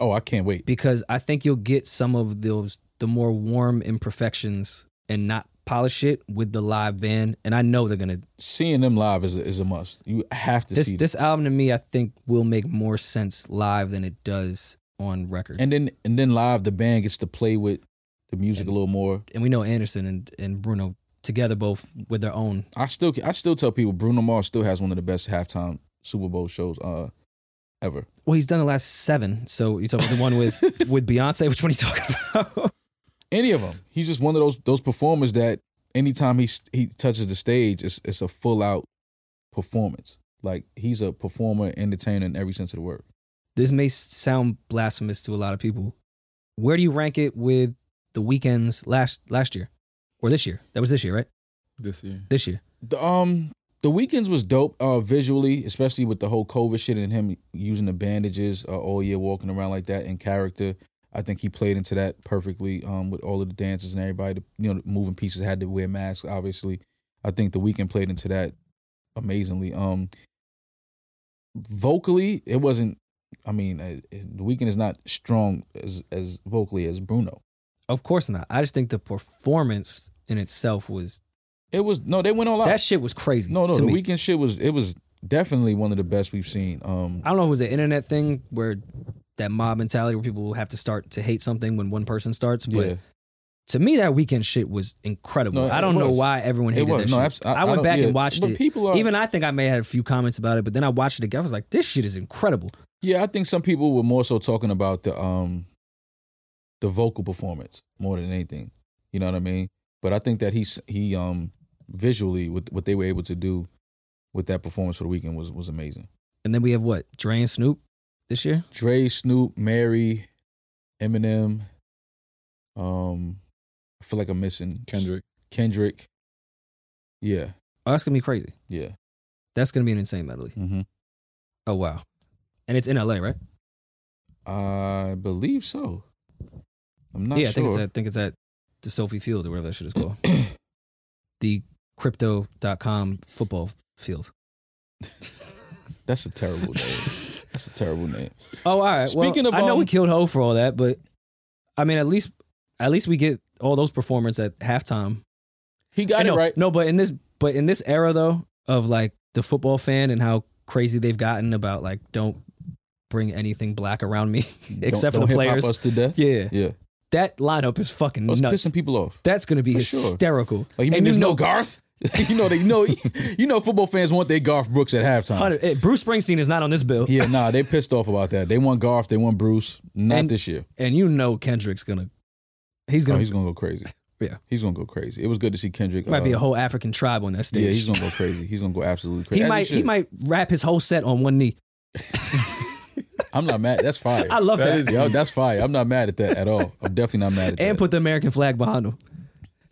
Oh, I can't wait. because I think you'll get some of those the more warm imperfections and not polish it with the live band. And I know they're gonna seeing them live is a, is a must. You have to this see this album to me. I think will make more sense live than it does on record. and then and then live the band gets to play with the music a little more. and we know Anderson and, and Bruno together both with their own. I still I still tell people Bruno Mars still has one of the best halftime Super Bowl shows uh ever. Well, he's done the last seven. So you talking about the one with with Beyonce? Which one are you talking about? Any of them, he's just one of those those performers that anytime he he touches the stage, it's it's a full out performance. Like he's a performer, entertainer in every sense of the word. this may sound blasphemous to a lot of people. Where do you rank it with the Weeknd's last last year or this year? That was this year, right? this year. This year. The, um, the Weeknd's was dope uh, visually, especially with the whole COVID shit and him using the bandages uh, all year, walking around like that in character. I think he played into that perfectly um, with all of the dancers and everybody. You know, moving pieces had to wear masks. Obviously, I think the Weeknd played into that amazingly. Um, vocally, it wasn't. I mean, uh, the Weeknd is not strong as as vocally as Bruno. Of course not. I just think the performance in itself was It was no, they went all out. that shit was crazy. no, no, the me. Weeknd shit was it was definitely one of the best we've seen. Um, I don't know if it was an internet thing where that mob mentality where people have to start to hate something when one person starts, but yeah. to me that Weeknd shit was incredible. No, I don't know why everyone It hated was. that No, shit. I- I, I went back yeah, and watched but it. people are- Even I think I may have had a few comments about it, but then I watched it again. I was like, this shit is incredible. Yeah, I think some people were more so talking about the um the vocal performance more than anything. You know what I mean? But I think that he's he um visually what what they were able to do with that performance for the Weeknd was was amazing. And then we have what? Dre and Snoop this year? Dre, Snoop, Mary, Eminem. Um, I feel like I'm missing Kendrick. Kendrick. Yeah, Oh, that's gonna be crazy. yeah. That's gonna be an insane medley. Mm-hmm. Oh wow. And it's in LA, right? I believe so. I'm not yeah, I think it's at I think it's at the SoFi Field or whatever that shit is called. the crypto.com football field. That's a terrible name. That's a terrible name. Oh, all right. Speaking well, of, I know we um, killed Hov for all that, but I mean, at least at least we get all those performances at halftime. He got I it know- right. No, but in this but in this era though of like the football fan and how crazy they've gotten about like don't bring anything black around me except Don't- for the don't hip-hop players. us to death. Yeah, yeah. that lineup is fucking Oh, nuts. pissing people off. That's gonna be For sure. hysterical. Like you mean and there's you no Garth? you know they know you know football fans want their Garth Brooks at halftime. 100 eh, Bruce Springsteen is not on this bill. Yeah, nah, they pissed off about that. They want Garth, they want Bruce. Not And- this year. and you know Kendrick's gonna he's Oh, gonna he's gonna go crazy. Yeah. he's gonna go crazy. It was good to see Kendrick. might be uh, a whole African tribe on that stage. Yeah, he's gonna go crazy. He's gonna go absolutely crazy. he might he should. might rap his whole set on one knee. I'm not mad. That's fire. I love that. Yo, that's fire. I'm not mad at that at all. I'm definitely not mad at that. and put the American flag behind him.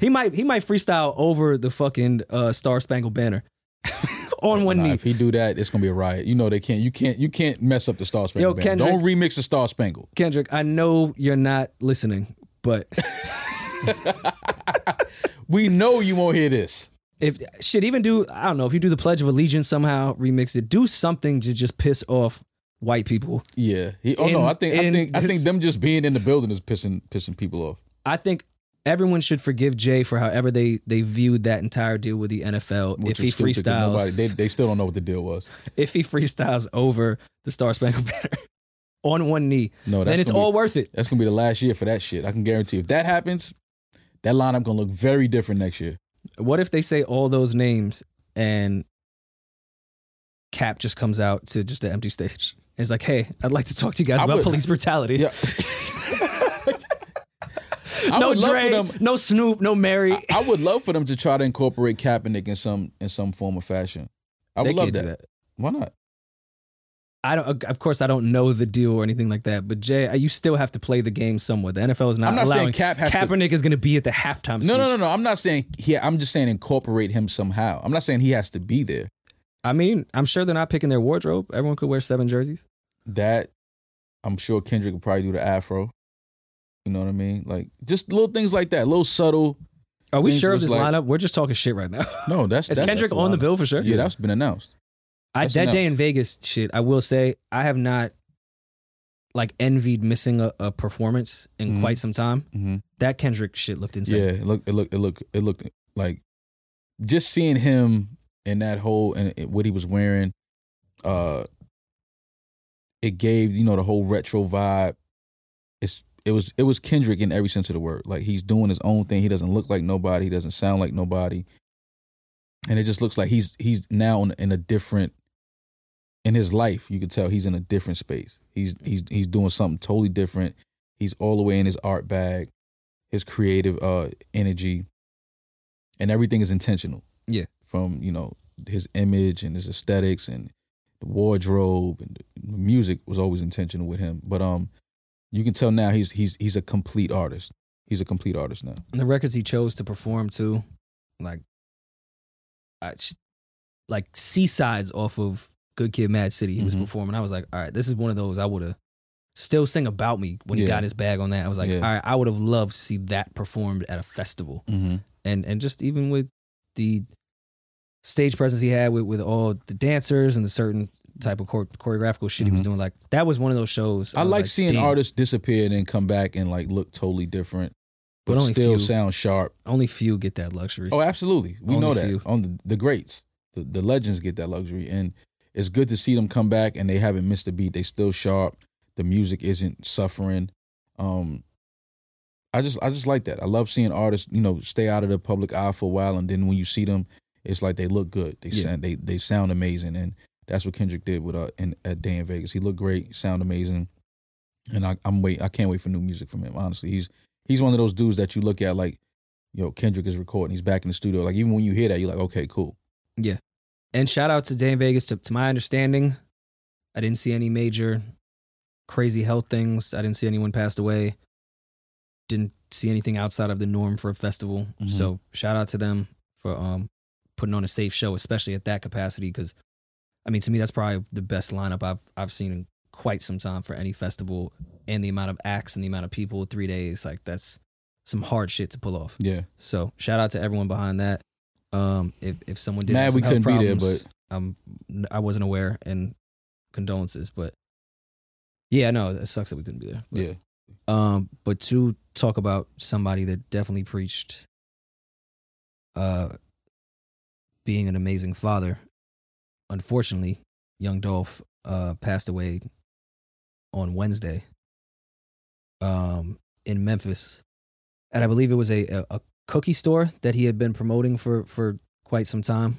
He might he might freestyle over the fucking uh, Star Spangled Banner on one Nah, knee. if he do that, it's gonna be a riot. You know they can't. You can't. You can't mess up the Star Spangled Yo, Banner. Don't remix the Star Spangled. Kendrick, I know you're not listening, but We know you won't hear this. if shit even do I don't know if you do the Pledge of Allegiance somehow remix it, do something to just piss off white people. Yeah. He, oh In- no, I think I in think I think them just being in the building is pissing pissing people off. I think everyone should forgive Jay for however they they viewed that entire deal with the NFL. which if he freestyles, nobody- they they still don't know what the deal was. if he freestyles over the Star Spangled Banner on one knee, No, that's then it's gonna be- all worth it. That's gonna be the last year for that shit. I can guarantee. If that happens, that lineup gonna look very different next year. What if they say all those names and Cap just comes out to just an empty stage? It's like, hey, I'd like to talk to you guys I about would- police brutality. Yeah. I no Dre, them. no Snoop, no Mary. I, I would love for them to try to incorporate Kaepernick in some in some form or fashion. I they would love can't that. that. Why not? I don't. Of course, I don't know the deal or anything like that. But Jay, uh, you still have to play the game somewhat. The NFL is not. I'm not saying allowing, Cap has to- Kaepernick is going to be at the halftime. No, no, no, no. I'm not saying he. I'm just saying incorporate him somehow. I'm not saying he has to be there. I mean, I'm sure they're not picking their wardrobe. Everyone could wear seven jerseys. That I'm sure Kendrick could probably do the afro. You know what I mean? Like just little things like that, little subtle. Are we sure of this like- lineup? We're just talking shit right now. No, that's Is that's, Kendrick that's on the bill for sure? Yeah, that's been announced. I, that enough. Day N Vegas shit, I will say I have not like envied missing a, a performance in Mhm. quite some time. hmm That Kendrick shit looked insane. Yeah, it looked, it looked, it looked, it looked like just seeing him in that whole and what he was wearing. Uh, it gave you know the whole retro vibe. It's it was it was Kendrick in every sense of the word. Like he's doing his own thing. He doesn't look like nobody. He doesn't sound like nobody. And it just looks like he's he's now in, in a different in his life. You could tell he's in a different space. He's he's he's doing something totally different. He's all the way in his art bag, his creative uh energy, and everything is intentional. Yeah. From you know his image and his aesthetics and the wardrobe and the music was always intentional with him. But um, you can tell now he's he's he's a complete artist. He's a complete artist now. And the records he chose to perform to, like, I like seasides off of Good Kid, Mad City. He was Mhm. performing. I was like, all right, this is one of those I would have still sing about me when he Yeah. got his bag on that. I was like, Yeah. all right, I would have loved to see that performed at a festival. Mm-hmm. and and just even with the stage presence he had with, with all the dancers and the certain type of chore- choreographical shit he was Mhm. doing, like that was one of those shows. I, was like, seeing damn, artists disappear and then come back and like look totally different, But but, only still few. sound sharp. Only few get that luxury. Oh, absolutely. We Only know that few. on the, the greats, the, the legends get that luxury, and it's good to see them come back and they haven't missed a beat. They still sharp. The music isn't suffering. Um, I just I just like that. I love seeing artists, you know, stay out of the public eye for a while, and then when you see them, it's like they look good. They Yeah. sound they they sound amazing, and that's what Kendrick did with uh in at Day N Vegas. He looked great, sound amazing, and I, I'm wait I can't wait for new music from him. Honestly, he's he's one of those dudes that you look at like, yo, Kendrick is recording. He's back in the studio. Like even when you hear that, you're like, okay, cool. Yeah, and shout out to Day N Vegas. To, to my understanding, I didn't see any major crazy health things. I didn't see anyone passed away. Didn't see anything outside of the norm for a festival. Mhm. So shout out to them for um putting on a safe show, especially at that capacity. Because I mean, to me, that's probably the best lineup I've I've seen in quite some time for any festival. And the amount of acts and the amount of people, three days, like that's some hard shit to pull off. Yeah, So shout out to everyone behind that. Um, if if someone did Mad we couldn't be there, problems, um, I wasn't aware, and condolences. But yeah, no, it sucks that we couldn't be there. But, yeah. Um, but to talk about somebody that definitely preached, uh, being an amazing father. Unfortunately, young Dolph uh passed away on Wednesday. Um, in Memphis, and I believe it was a, a, a cookie store that he had been promoting for for quite some time.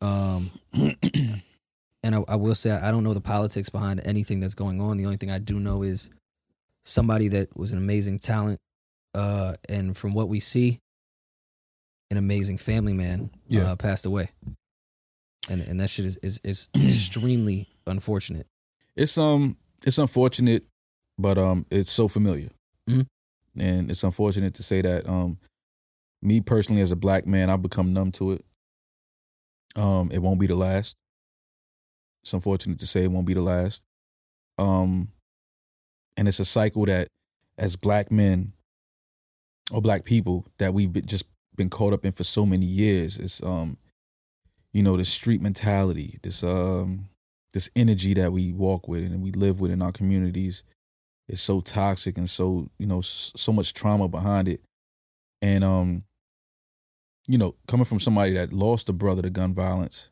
Um, and I, I will say I don't know the politics behind anything that's going on. The only thing I do know is somebody that was an amazing talent, uh, and from what we see, an amazing family man, Yeah. uh, passed away. And and that shit is is, is extremely unfortunate. It's um it's unfortunate, but um, it's so familiar, Mhm. and it's unfortunate to say that um, me personally as a black man, I've become numb to it. Um, it won't be the last. It's unfortunate to say it won't be the last. Um, and it's a cycle that, as black men or black people, that we've been, just been caught up in for so many years. It's um, you know, this street mentality, this um, this energy that we walk with and we live with in our communities is so toxic and so you know so much trauma behind it. And um you know coming from somebody that lost a brother to gun violence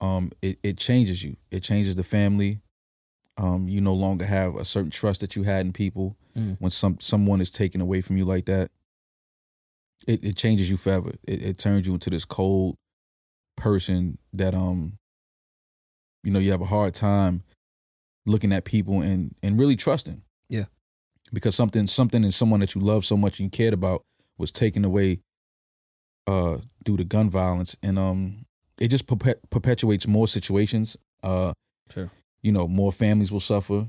um it, it changes you. It changes the family. Um you no longer have a certain trust that you had in people Mm. when some someone is taken away from you like that. It, it changes you forever. It, it turns you into this cold person that um you know you have a hard time looking at people and and really trusting. Yeah. because something something in someone that you love so much and you cared about was taken away uh due to gun violence. And um it just perpet- perpetuates more situations. Uh Sure. you know more families will suffer.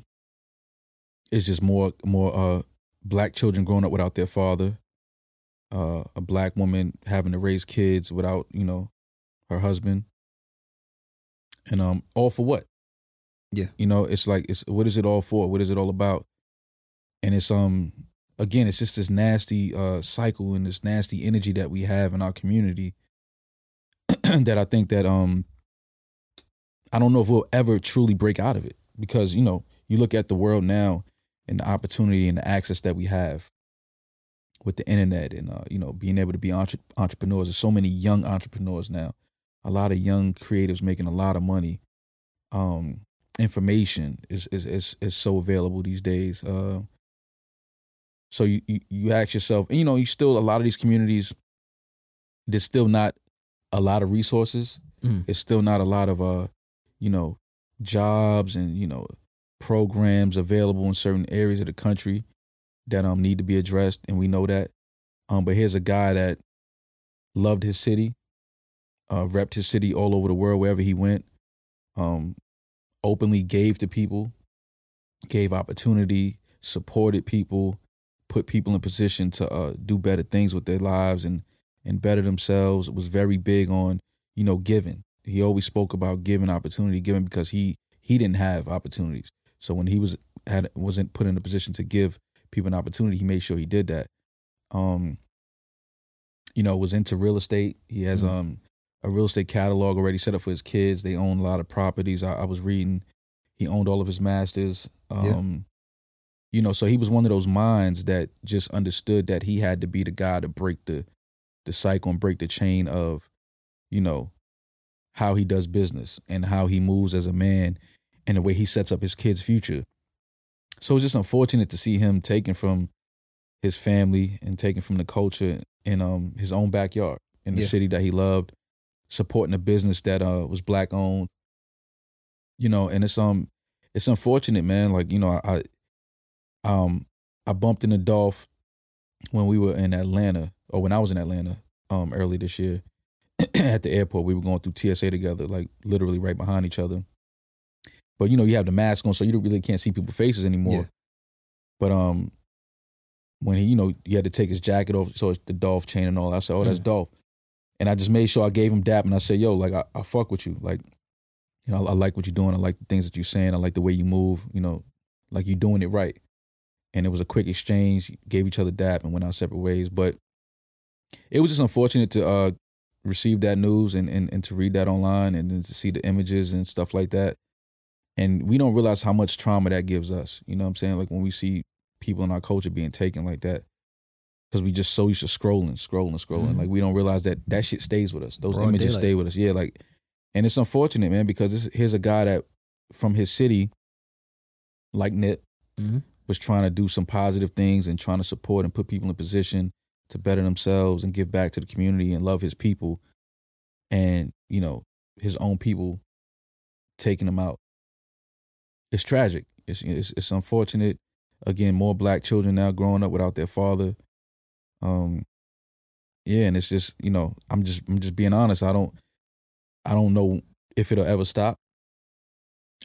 It's just more more uh black children growing up without their father. Uh a black woman having to raise kids without you know her husband. And um all for what? Yeah. you know it's like it's what is it all for? What is it all about? And it's um again it's just this nasty uh cycle and this nasty energy that we have in our community that i think that um i don't know if we'll ever truly break out of it. Because you know you look at the world now and the opportunity and the access that we have with the internet and uh, you know being able to be entre- entrepreneurs. There's so many young entrepreneurs now a lot of young creatives making a lot of money um information is is is, is so available these days uh so you, you you ask yourself and you know you still a lot of these communities there's still not a lot of resources Mhm. it's still not a lot of uh you know jobs and you know programs available in certain areas of the country that um need to be addressed and we know that um but here's a guy that loved his city uh repped his city all over the world wherever he went um openly gave to people gave opportunity supported people put people in position to uh do better things with their lives and and better themselves was very big on you know giving. He always spoke about giving opportunity giving because he he didn't have opportunities. So when he was had wasn't put in a position to give people an opportunity he made sure he did that. Um you know was into real estate. He has Mhm. um a real estate catalog already set up for his kids. They own a lot of properties. I, I was reading he owned all of his masters. Um you know so he was one of those minds that just understood that he had to be the guy to break the the cycle and break the chain of you know how he does business and how he moves as a man and the way he sets up his kids future. So it's just unfortunate to see him taken from his family and taken from the culture in um his own backyard in the Yeah. city that he loved supporting a business that uh was black owned. You know and it's um it's unfortunate man. Like you know i, I um i bumped into dolph when we were in atlanta or when i was in atlanta um early this year at the airport. We were going through tsa together like literally right behind each other. But you know you have the mask on so you don't really can't see people's faces anymore. Yeah. but um when he you know he had to take his jacket off so it's the dolph chain and all. I said oh that's Mm. dolph and i just made sure i gave him dap and i said yo like i, I fuck with you. Like you know I, I like what you're doing. I like the things that you're saying. I like the way you move you know like you're doing it right. And it was a quick exchange gave each other dap and went our separate ways. But it was just unfortunate to uh receive that news and, and, and to read that online and then to see the images and stuff like that. And we don't realize how much trauma that gives us. You know what i'm saying? Like when we see people in our culture being taken like that because we just so used to scrolling scrolling scrolling. Mhm. like we don't realize that that shit stays with us. Those Broad images daylight. stay with us. Yeah like and it's unfortunate man because this, here's a guy that from his city like nip Mhm. was trying to do some positive things and trying to support and put people in position to better themselves and give back to the community and love his people and you know his own people taking him out. It's tragic. It's it's, it's unfortunate. Again more black children now growing up without their father um yeah and it's just you know i'm just i'm just being honest i don't i don't know if it'll ever stop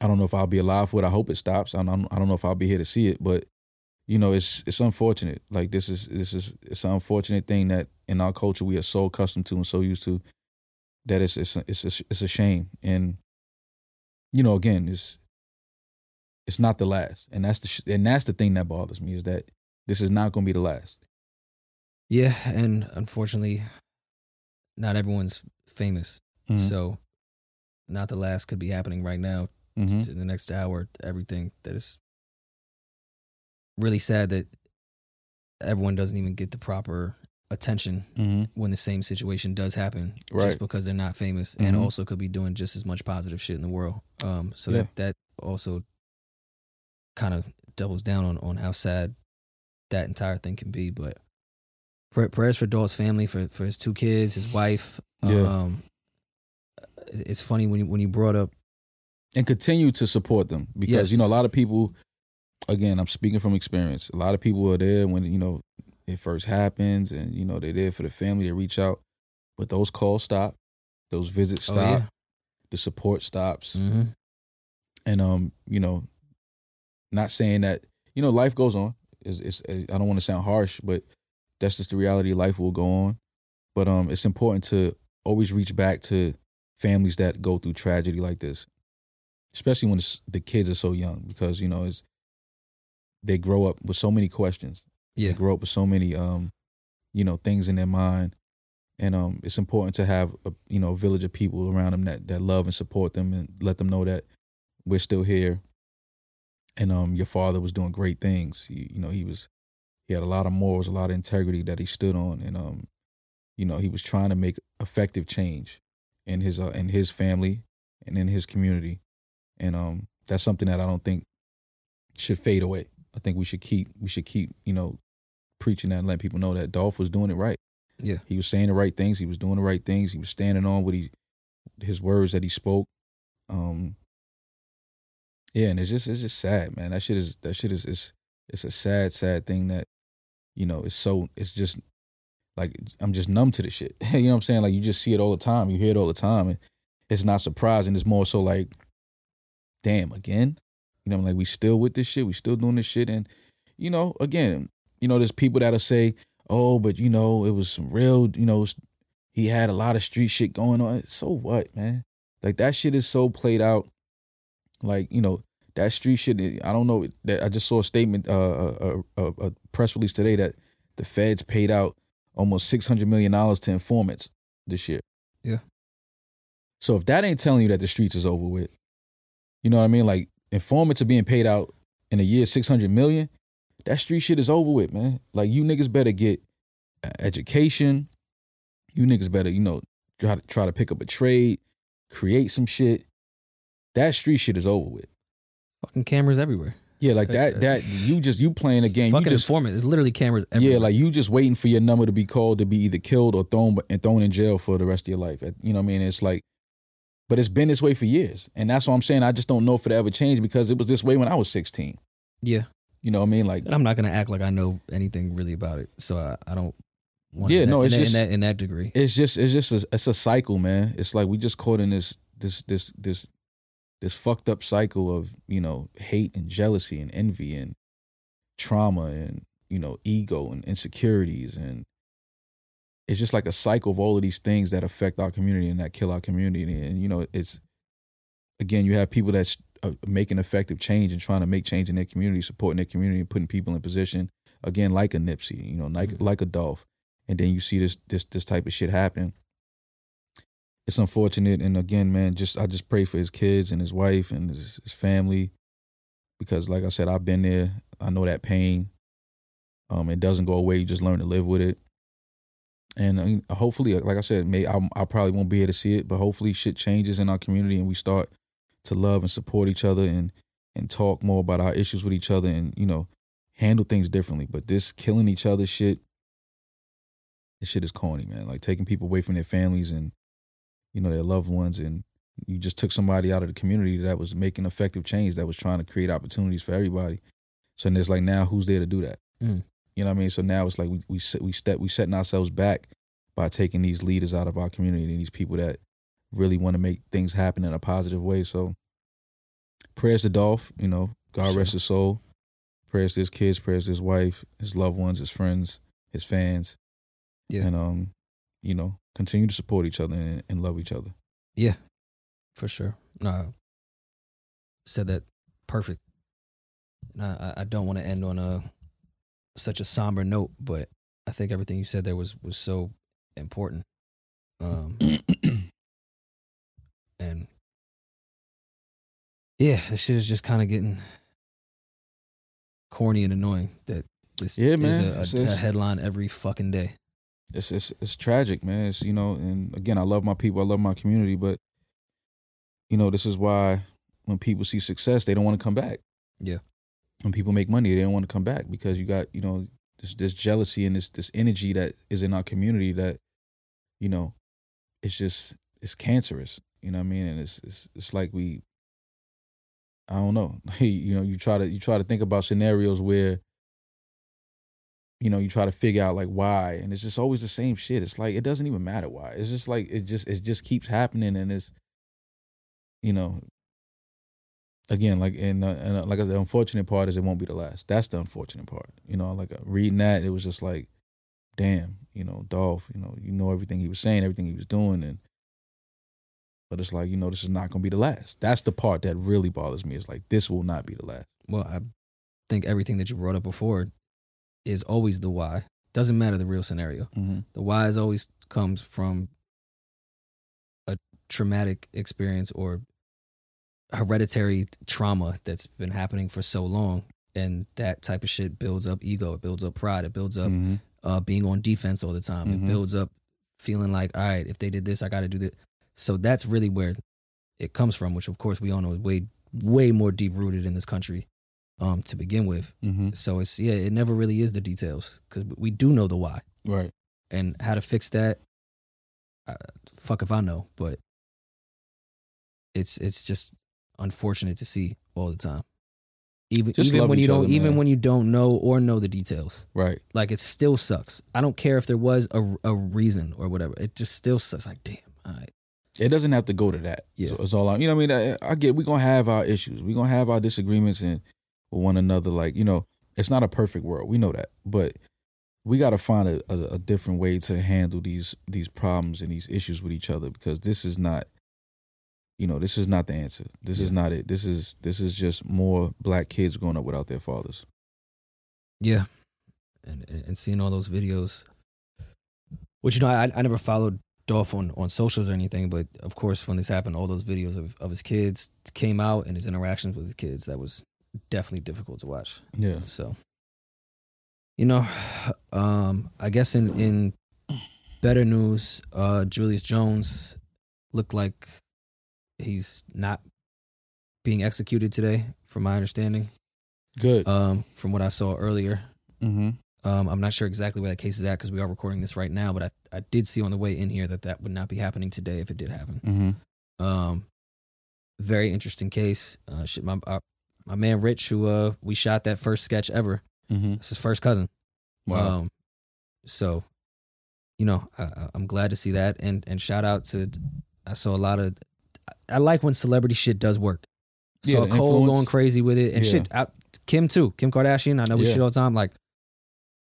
I don't know if I'll be alive for it. I hope it stops. I don't, I don't know if I'll be here to see it, but you know, it's it's unfortunate. Like this is this is it's an unfortunate thing that in our culture we are so accustomed to and so used to that it's it's it's a, it's a shame. And you know, again, it's it's not the last, and that's the sh- and that's the thing that bothers me is that this is not going to be the last. Yeah, and unfortunately, not everyone's famous. Mhm. So, not the last could be happening right now. Mhm. In the next hour, everything that is really sad that everyone doesn't even get the proper attention Mhm. when the same situation does happen Right. just because they're not famous and Mhm. also could be doing just as much positive shit in the world um so Yeah. that that also kind of doubles down on on how sad that entire thing can be but prayers for Dolph's family for for his two kids his wife Yeah. um it's funny when you, when you brought up and continue to support them because Yes. you know a lot of people again i'm speaking from experience a lot of people are there when you know it first happens and you know they're there for the family they reach out but those calls stop those visits Oh, stop yeah. the support stops hmm and um you know not saying that you know life goes on it's, it's, i don't want to sound harsh but that's just the reality life will go on. But um it's important to always reach back to families that go through tragedy like this especially when it's, the kids are so young because you know it's they grow up with so many questions. Yeah. they grow up with so many um you know things in their mind. And um it's important to have a you know a village of people around them that that love and support them and let them know that we're still here. And um your father was doing great things. He, you know he was he had a lot of morals a lot of integrity that he stood on and um you know he was trying to make effective change in his uh, in his family and in his community and um that's something that I don't think should fade away I think we should keep we should keep you know preaching that and letting people know that Dolph was doing it right yeah he was saying the right things. He was doing the right things. He was standing on what he, his words that he spoke. Um, yeah, and it's just it's just sad, man. That shit is that shit is it's it's a sad sad thing that, you know, it's so it's just like I'm just numb to the shit. you know what I'm saying? Like you just see it all the time. You hear it all the time, and it's not surprising. It's more so like, damn, again. You know, I'm like we still with this shit. We still doing this shit, and you know, again, you know, there's people that'll say, oh, but you know, it was some real, you know, he had a lot of street shit going on. So what, man? Like that shit is so played out. Like you know, that street shit. I don't know. That I just saw a statement, uh, a, a, a press release today that the feds paid out almost six hundred million dollars to informants this year. Yeah. So if that ain't telling you that the streets is over with, you know what I mean? Like informants are being paid out in a year six hundred million. That street shit is over with, man. Like you niggas better get education. You niggas better, you know, try to try to pick up a trade, create some shit. That street shit is over with. Fucking cameras everywhere Yeah, like that. That you just you playing a game. You fucking just informant it's literally cameras everywhere yeah, like you just waiting for your number to be called to be either killed or thrown and thrown in jail for the rest of your life. You know what I mean? It's like, but it's been this way for years, and that's what I'm saying. I just don't know if it ever changed because it was this way when I was 16. yeah You know what I mean? Like, And I'm not gonna act like I know anything really about it, so I, I don't. Want Yeah, that, no, in it's that, just- in that in that degree. it's just it's just a, it's a cycle, man. It's like we just caught in this this this this this fucked up cycle of you know hate and jealousy and envy and trauma and you know ego and insecurities. And it's just like a cycle of all of these things that affect our community and that kill our community. And you know it's again you have people that's uh, making effective change and trying to make change in their community supporting their community and putting people in position again like a Nipsey you know like like a Dolph. And then you see this this this type of shit happen it's unfortunate. And again man just i just pray for his kids and his wife and his, his family because like i said i've been there. I know that pain. Um it doesn't go away. You just learn to live with it. And I mean, hopefully like i said may I, I probably won't be able to see it but hopefully shit changes in our community and we start to love and support each other and and talk more about our issues with each other and you know handle things differently. But this killing each other shit this shit is corny man. Like taking people away from their families and you know their loved ones and you just took somebody out of the community that was making effective change that was trying to create opportunities for everybody so then it's like now who's there to do that Mm. you know what i mean so now it's like we we set, we step we setting ourselves back by taking these leaders out of our community and these people that really want to make things happen in a positive way so prayers to Dolph. You know, God Sure. rest his soul. Prayers to his kids. Prayers to his wife, his loved ones, his friends, his fans. Yeah. And um, you know, continue to support each other and, and love each other. Yeah, for sure. No, I said that perfect. And I, I- don't want to end on a such a somber note, but I think everything you said there was was so important. Um, and yeah, this shit is just kind of getting corny and annoying. That this Yeah, is man. a, It's- a, a headline every fucking day. It's it's it's tragic, man. It's you know, and again, I love my people, I love my community, but you know, this is why when people see success, they don't want to come back. Yeah. When people make money, they don't want to come back because you got you know this this jealousy and this this energy that is in our community that you know it's just it's cancerous. You know what I mean? And it's it's it's like we I don't know. you know, you try to you try to think about scenarios where you know, you try to figure out like why, and it's just always the same shit. It's like it doesn't even matter why. It's just like it just it just keeps happening, and it's you know, again like and, uh, and uh, like the unfortunate part is it won't be the last. That's the unfortunate part. You know, like uh, reading that, it was just like, damn, you know, Dolph, you know, you know everything he was saying, everything he was doing, and but it's like you know this is not gonna be the last. That's the part that really bothers me. It's like this will not be the last. Well, I think everything that you brought up before is always the why. Doesn't matter the real scenario. Mm-hmm. The why is always comes from a traumatic experience or hereditary trauma that's been happening for so long. And that type of shit builds up ego, it builds up pride, it builds up Mm-hmm. uh, being on defense all the time. Mhm. It builds up feeling like, all right, if they did this, I got to do this. So that's really where it comes from, which of course we all know is way, way more deep rooted in this country um, to begin with. Mm-hmm. So it's yeah, it never really is the details because we do know the why Right. and how to fix that. Uh, fuck if I know, but it's it's just unfortunate to see all the time. Even Just even when you don't other, even man. when you don't know or know the details, Right. like it still sucks. I don't care if there was a a reason or whatever. It just still sucks. Like damn, all right, It doesn't have to go to that. Yeah. So it's all I, you know. what I mean, I, I get we're gonna have our issues. We're gonna have our disagreements and with one another. Like you know, it's not a perfect world. We know that, but we got to find a, a, a different way to handle these these problems and these issues with each other because this is not. You know, this is not the answer. This is not it. This is this is just more black kids growing up without their fathers. yeah, and and and seeing all those videos, which you know I I never followed Dolph on on socials or anything, but of course when this happened, all those videos of of his kids came out and his interactions with his kids. That was definitely difficult to watch. Yeah. So, you know, um, I guess in in better news, uh, Julius Jones looked like he's not being executed today, from my understanding. Good. Um, from what I saw earlier, mm-hmm. um, I'm not sure exactly where that case is at because we are recording this right now. But I I did see on the way in here that that would not be happening today if it did happen. Mm-hmm. Um, very interesting case. Uh, shit, my my man Rich, who uh we shot that first sketch ever. Mm-hmm. It's his first cousin. Wow. Um, so, you know, I, I'm glad to see that, and and shout out to I saw a lot of. I like when celebrity shit does work. Yeah, Cole influence. going crazy with it, and Yeah. shit. I, Kim too, Kim Kardashian. I know we Yeah. shit all the time. Like,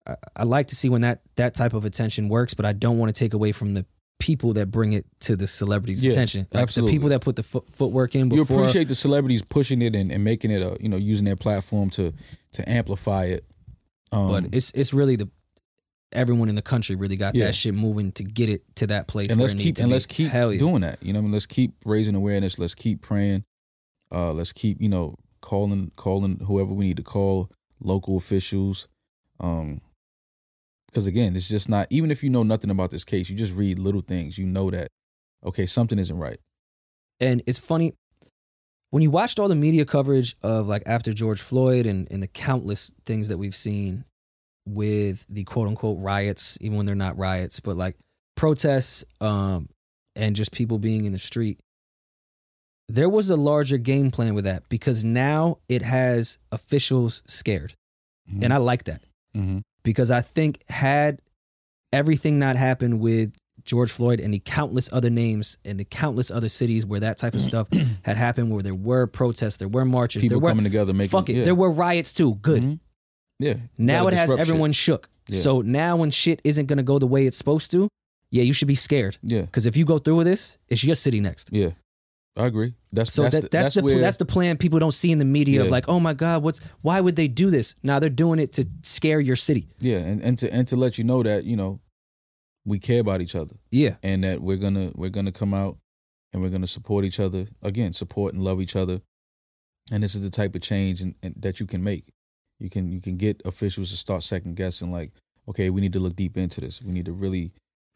I, I like to see when that that type of attention works, but I don't want to take away from the people that bring it to the celebrities' Yeah, attention. Like absolutely. the people that put the foot, footwork in you appreciate the celebrities pushing it and, and making it a you know using their platform to to amplify it um, but it's it's really the everyone in the country really got Yeah. that shit moving to get it to that place. and let's it keep and be. let's keep Hell yeah. doing that you know I mean let's keep raising awareness let's keep praying uh let's keep you know calling calling whoever we need to call local officials um because again it's just not even if you know nothing about this case you just read little things you know that okay something isn't right And it's funny when you watched all the media coverage of like after George Floyd and, and the countless things that we've seen with the quote unquote riots, even when they're not riots, but like protests um, and just people being in the street. There was a larger game plan with that because now it has officials scared. And I like that mm-hmm. Because I think had everything not happened with George Floyd and the countless other names and the countless other cities where that type of stuff had happened, where there were protests, there were marches, People there were coming together, making fuck it, yeah. there were riots too. Good. Mhm. Yeah. Now it has disrupt shit. everyone shook. Yeah. So now when shit isn't gonna go the way it's supposed to, yeah, you should be scared. Yeah. Because if you go through with this, it's your city next. Yeah. I agree. That's So that's that, the, that's, the where, that's the plan people don't see in the media of like, oh my god, what's why would they do this? Now they're doing it to scare your city. yeah, and, and to and to let you know that you know we care about each other Yeah, and that we're gonna we're gonna come out and we're gonna support each other again, support and love each other, and this is the type of change and, and that you can make. You can you can get officials to start second guessing like, okay, we need to look deep into this. We need to really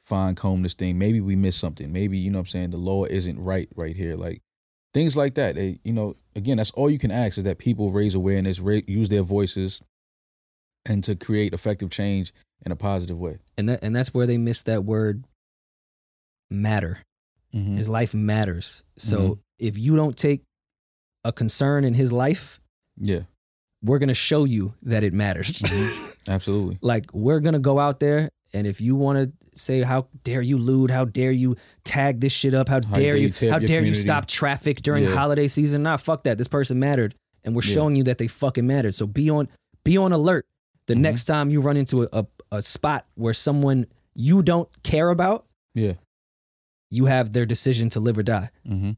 fine comb this thing. Maybe we missed something. Maybe you know what I'm saying the law isn't right right here. Like things like that. They, you know, again, that's all you can ask is that people raise awareness, ra- use their voices, and to create effective change in a positive way. and that and that's where they miss that word matter. Mm-hmm. His life matters. So Mhm. if you don't take a concern in his life, Yeah, we're gonna show you that it matters. Mm-hmm. absolutely. like we're gonna go out there and if you want to say how dare you lewd how dare you tag this shit up how, How dare dare you you how dare you stop traffic during Yeah. holiday season nah fuck that this person mattered and we're Yeah. showing you that they fucking mattered so be on be on alert the Mhm. next time you run into a, a, a spot where someone you don't care about Yeah. you have their decision to live or die Mm-hmm.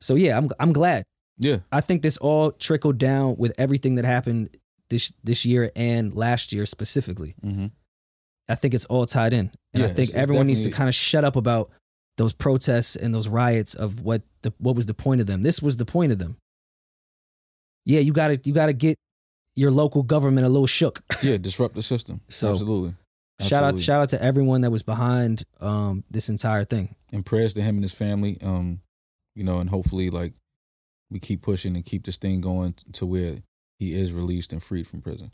so yeah i'm i'm glad Yeah. i think this all trickled down with everything that happened this this year and last year specifically Mm-hmm. I think it's all tied in. And Yeah, I think it's- it's everyone needs to kind of shut up about those protests and those riots of what the what was the point of them. This was the point of them. Yeah, you gotta you gotta get your local government a little shook. Yeah. Disrupt the system. So, absolutely. shout out shout out to everyone that was behind um this entire thing. and prayers to him and his family. Um, you know, and hopefully, like we keep pushing and keep this thing going to where he is released and freed from prison.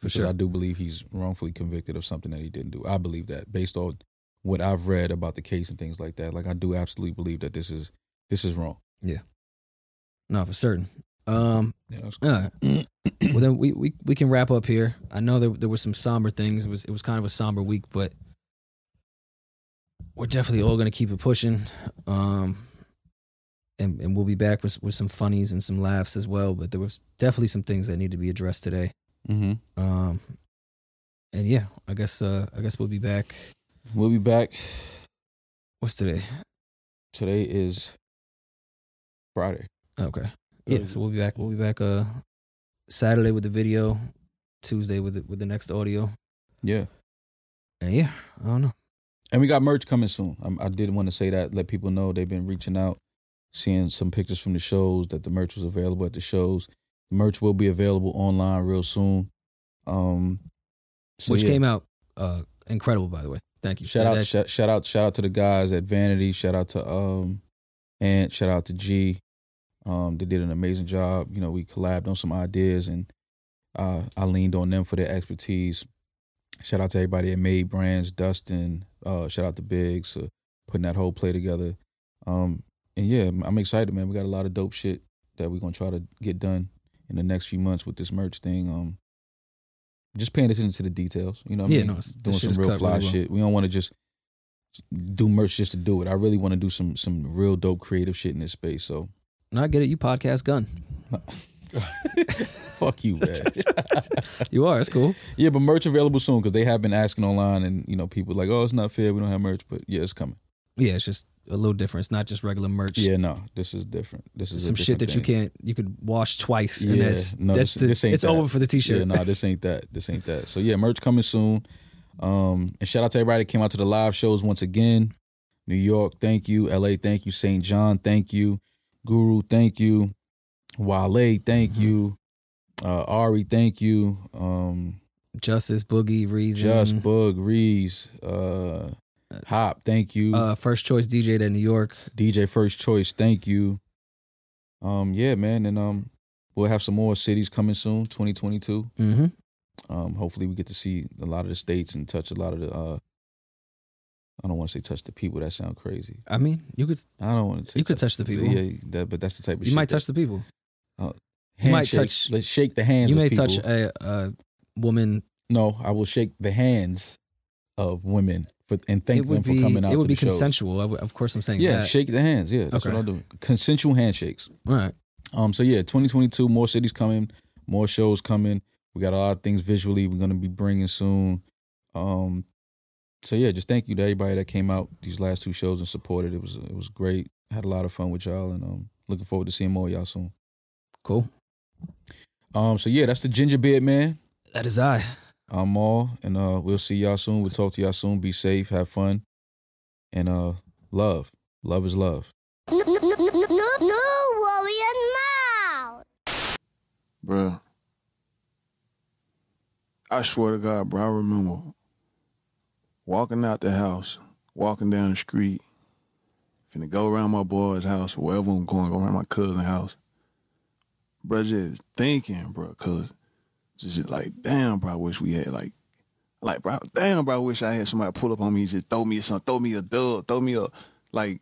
For sure. I do believe he's wrongfully convicted of something that he didn't do. I believe that based on what I've read about the case and things like that. Like I do absolutely believe that this is this is wrong. Yeah. No, for certain. Um Yeah, that's all right. well then we, we we can wrap up here. I know there there were some somber things. It was it was kind of a somber week, but we're definitely all gonna keep it pushing. Um and, and we'll be back with with some funnies and some laughs as well. But there was definitely some things that need to be addressed today. Mm-hmm. Um and yeah, I guess uh I guess we'll be back. We'll be back. What's today? Today is Friday. Okay. Yeah, so we'll be back we'll be back uh Saturday with the video, Tuesday with the with the next audio. Yeah. And yeah, I don't know. And we got merch coming soon. I, I did want to say that, let people know they've been reaching out, seeing some pictures from the shows that the merch was available at the shows. Merch will be available online real soon. Um, so which yeah. came out uh incredible by the way thank you Shout That- out, shout, shout out, shout out to the guys at Vanity. Shout out to um, Ant. Shout out to G. Um, they did an amazing job. You know, we collabed on some ideas, and uh, I leaned on them for their expertise. Shout out to everybody at Made Brands, Dustin. Uh, shout out to Biggs for putting that whole play together. Um, and yeah, I'm- I'm excited, man. We got a lot of dope shit that we're gonna try to get done in the next few months with this merch thing. Um, just paying attention to the details. You know, what I Yeah, mean? no, doing some real fly really well. shit. We don't want to just do merch just to do it. I really want to do some some real dope creative shit in this space. So no, I get it you podcast gun fuck you, man. you are it's cool yeah, but merch available soon because they have been asking online, and you know people like, oh, it's not fair. We don't have merch, but yeah, it's coming. yeah it's just a little different it's not just regular merch Yeah, no, this is different. This is some shit that you can't you could wash twice and Yeah, that's no, that's this- the, this ain't it's that. over for the t-shirt Yeah, no, this ain't that. This ain't that. So yeah, merch coming soon. Um, and shout out to everybody that came out to the live shows once again. New York, thank you. LA, thank you. St. John, thank you. Guru, thank you. Wale, thank Mhm. you. Uh, Ari, thank you. Um, justice boogie reason Just Bug, Reese, uh, Hop, thank you. uh first choice dj at new york DJ First Choice, thank you. Um, yeah, man, and um, we'll have some more cities coming soon, 2022. mm-hmm Um, hopefully, we get to see a lot of the states and touch a lot of the. Uh, I don't want to say touch the people. That sound crazy. i mean you could I don't want to. Say You could touch the people. Yeah, that, but that's the type of. you might that- touch the people handshake, might touch- Let's shake the hands. you of may people. touch a, a woman No, I will shake the hands of women for and thank them be for coming out. it would be shows. consensual. I of course, I'm saying Yeah, that. shake the hands. Yeah, that's Okay. what I'll do. Consensual handshakes. All right. Um, so yeah, 2022, more cities coming, more shows coming. We got a lot of things visually we're gonna be bringing soon. Um, so yeah, just thank you to everybody that came out these last two shows and supported. It was it was great. Had a lot of fun with y'all, and um, looking forward to seeing more of y'all soon. Cool. Um, so yeah, that's the ginger beard man. That is I. I'm Maul, and uh, we'll see y'all soon. We'll talk to y'all soon. Be safe, have fun, and uh, love. Love is love. No, no, no, no, no, no worrying mouth. Bruh. I swear to God, bro, I remember walking out the house, walking down the street, finna go around my boy's house, or wherever I'm going, go around my cousin's house. Bro, just thinking, bro, cause just like, damn, bro, I wish we had like, like, bro, damn, bro, I wish I had somebody pull up on me, and just throw me something, throw me a dub, throw me a, like,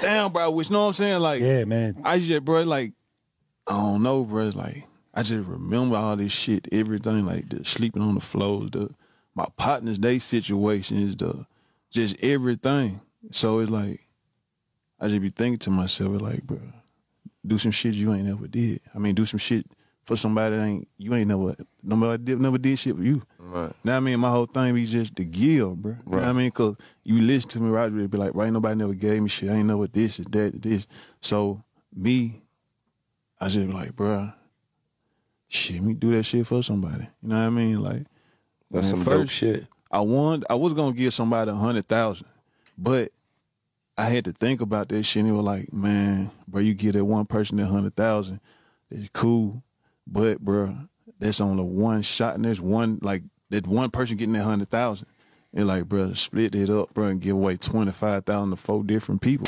damn, bro, I wish, know what I'm saying? Like, Yeah, man. I just, bro, like, I don't know, bro. Like, I just remember all this shit, everything, like the sleeping on the floors, the my partners, they situations, the just everything. So it's like, I just be thinking to myself, like, bro, do some shit you ain't ever did. I mean, do some shit for somebody that ain't you ain't never nobody did, never did shit with you. Right. Now I mean, my whole thing be just the give, bro. You know what I mean? Cause you listen to me, Roger, it be like, right, nobody never gave me shit. I ain't know what this is, that, this. So me, I just be like, bro, shit, me do that shit for somebody. You know what I mean? Like, That's some dope shit. I wanted, I was gonna give somebody a hundred thousand, but I had to think about that shit. And it was like, man, bro, you give that one person that hundred thousand, it's cool, but bro, that's only one shot, and there's one like that one person getting that hundred thousand. And like, bro, split it up, bro, and give away twenty five thousand to four different people.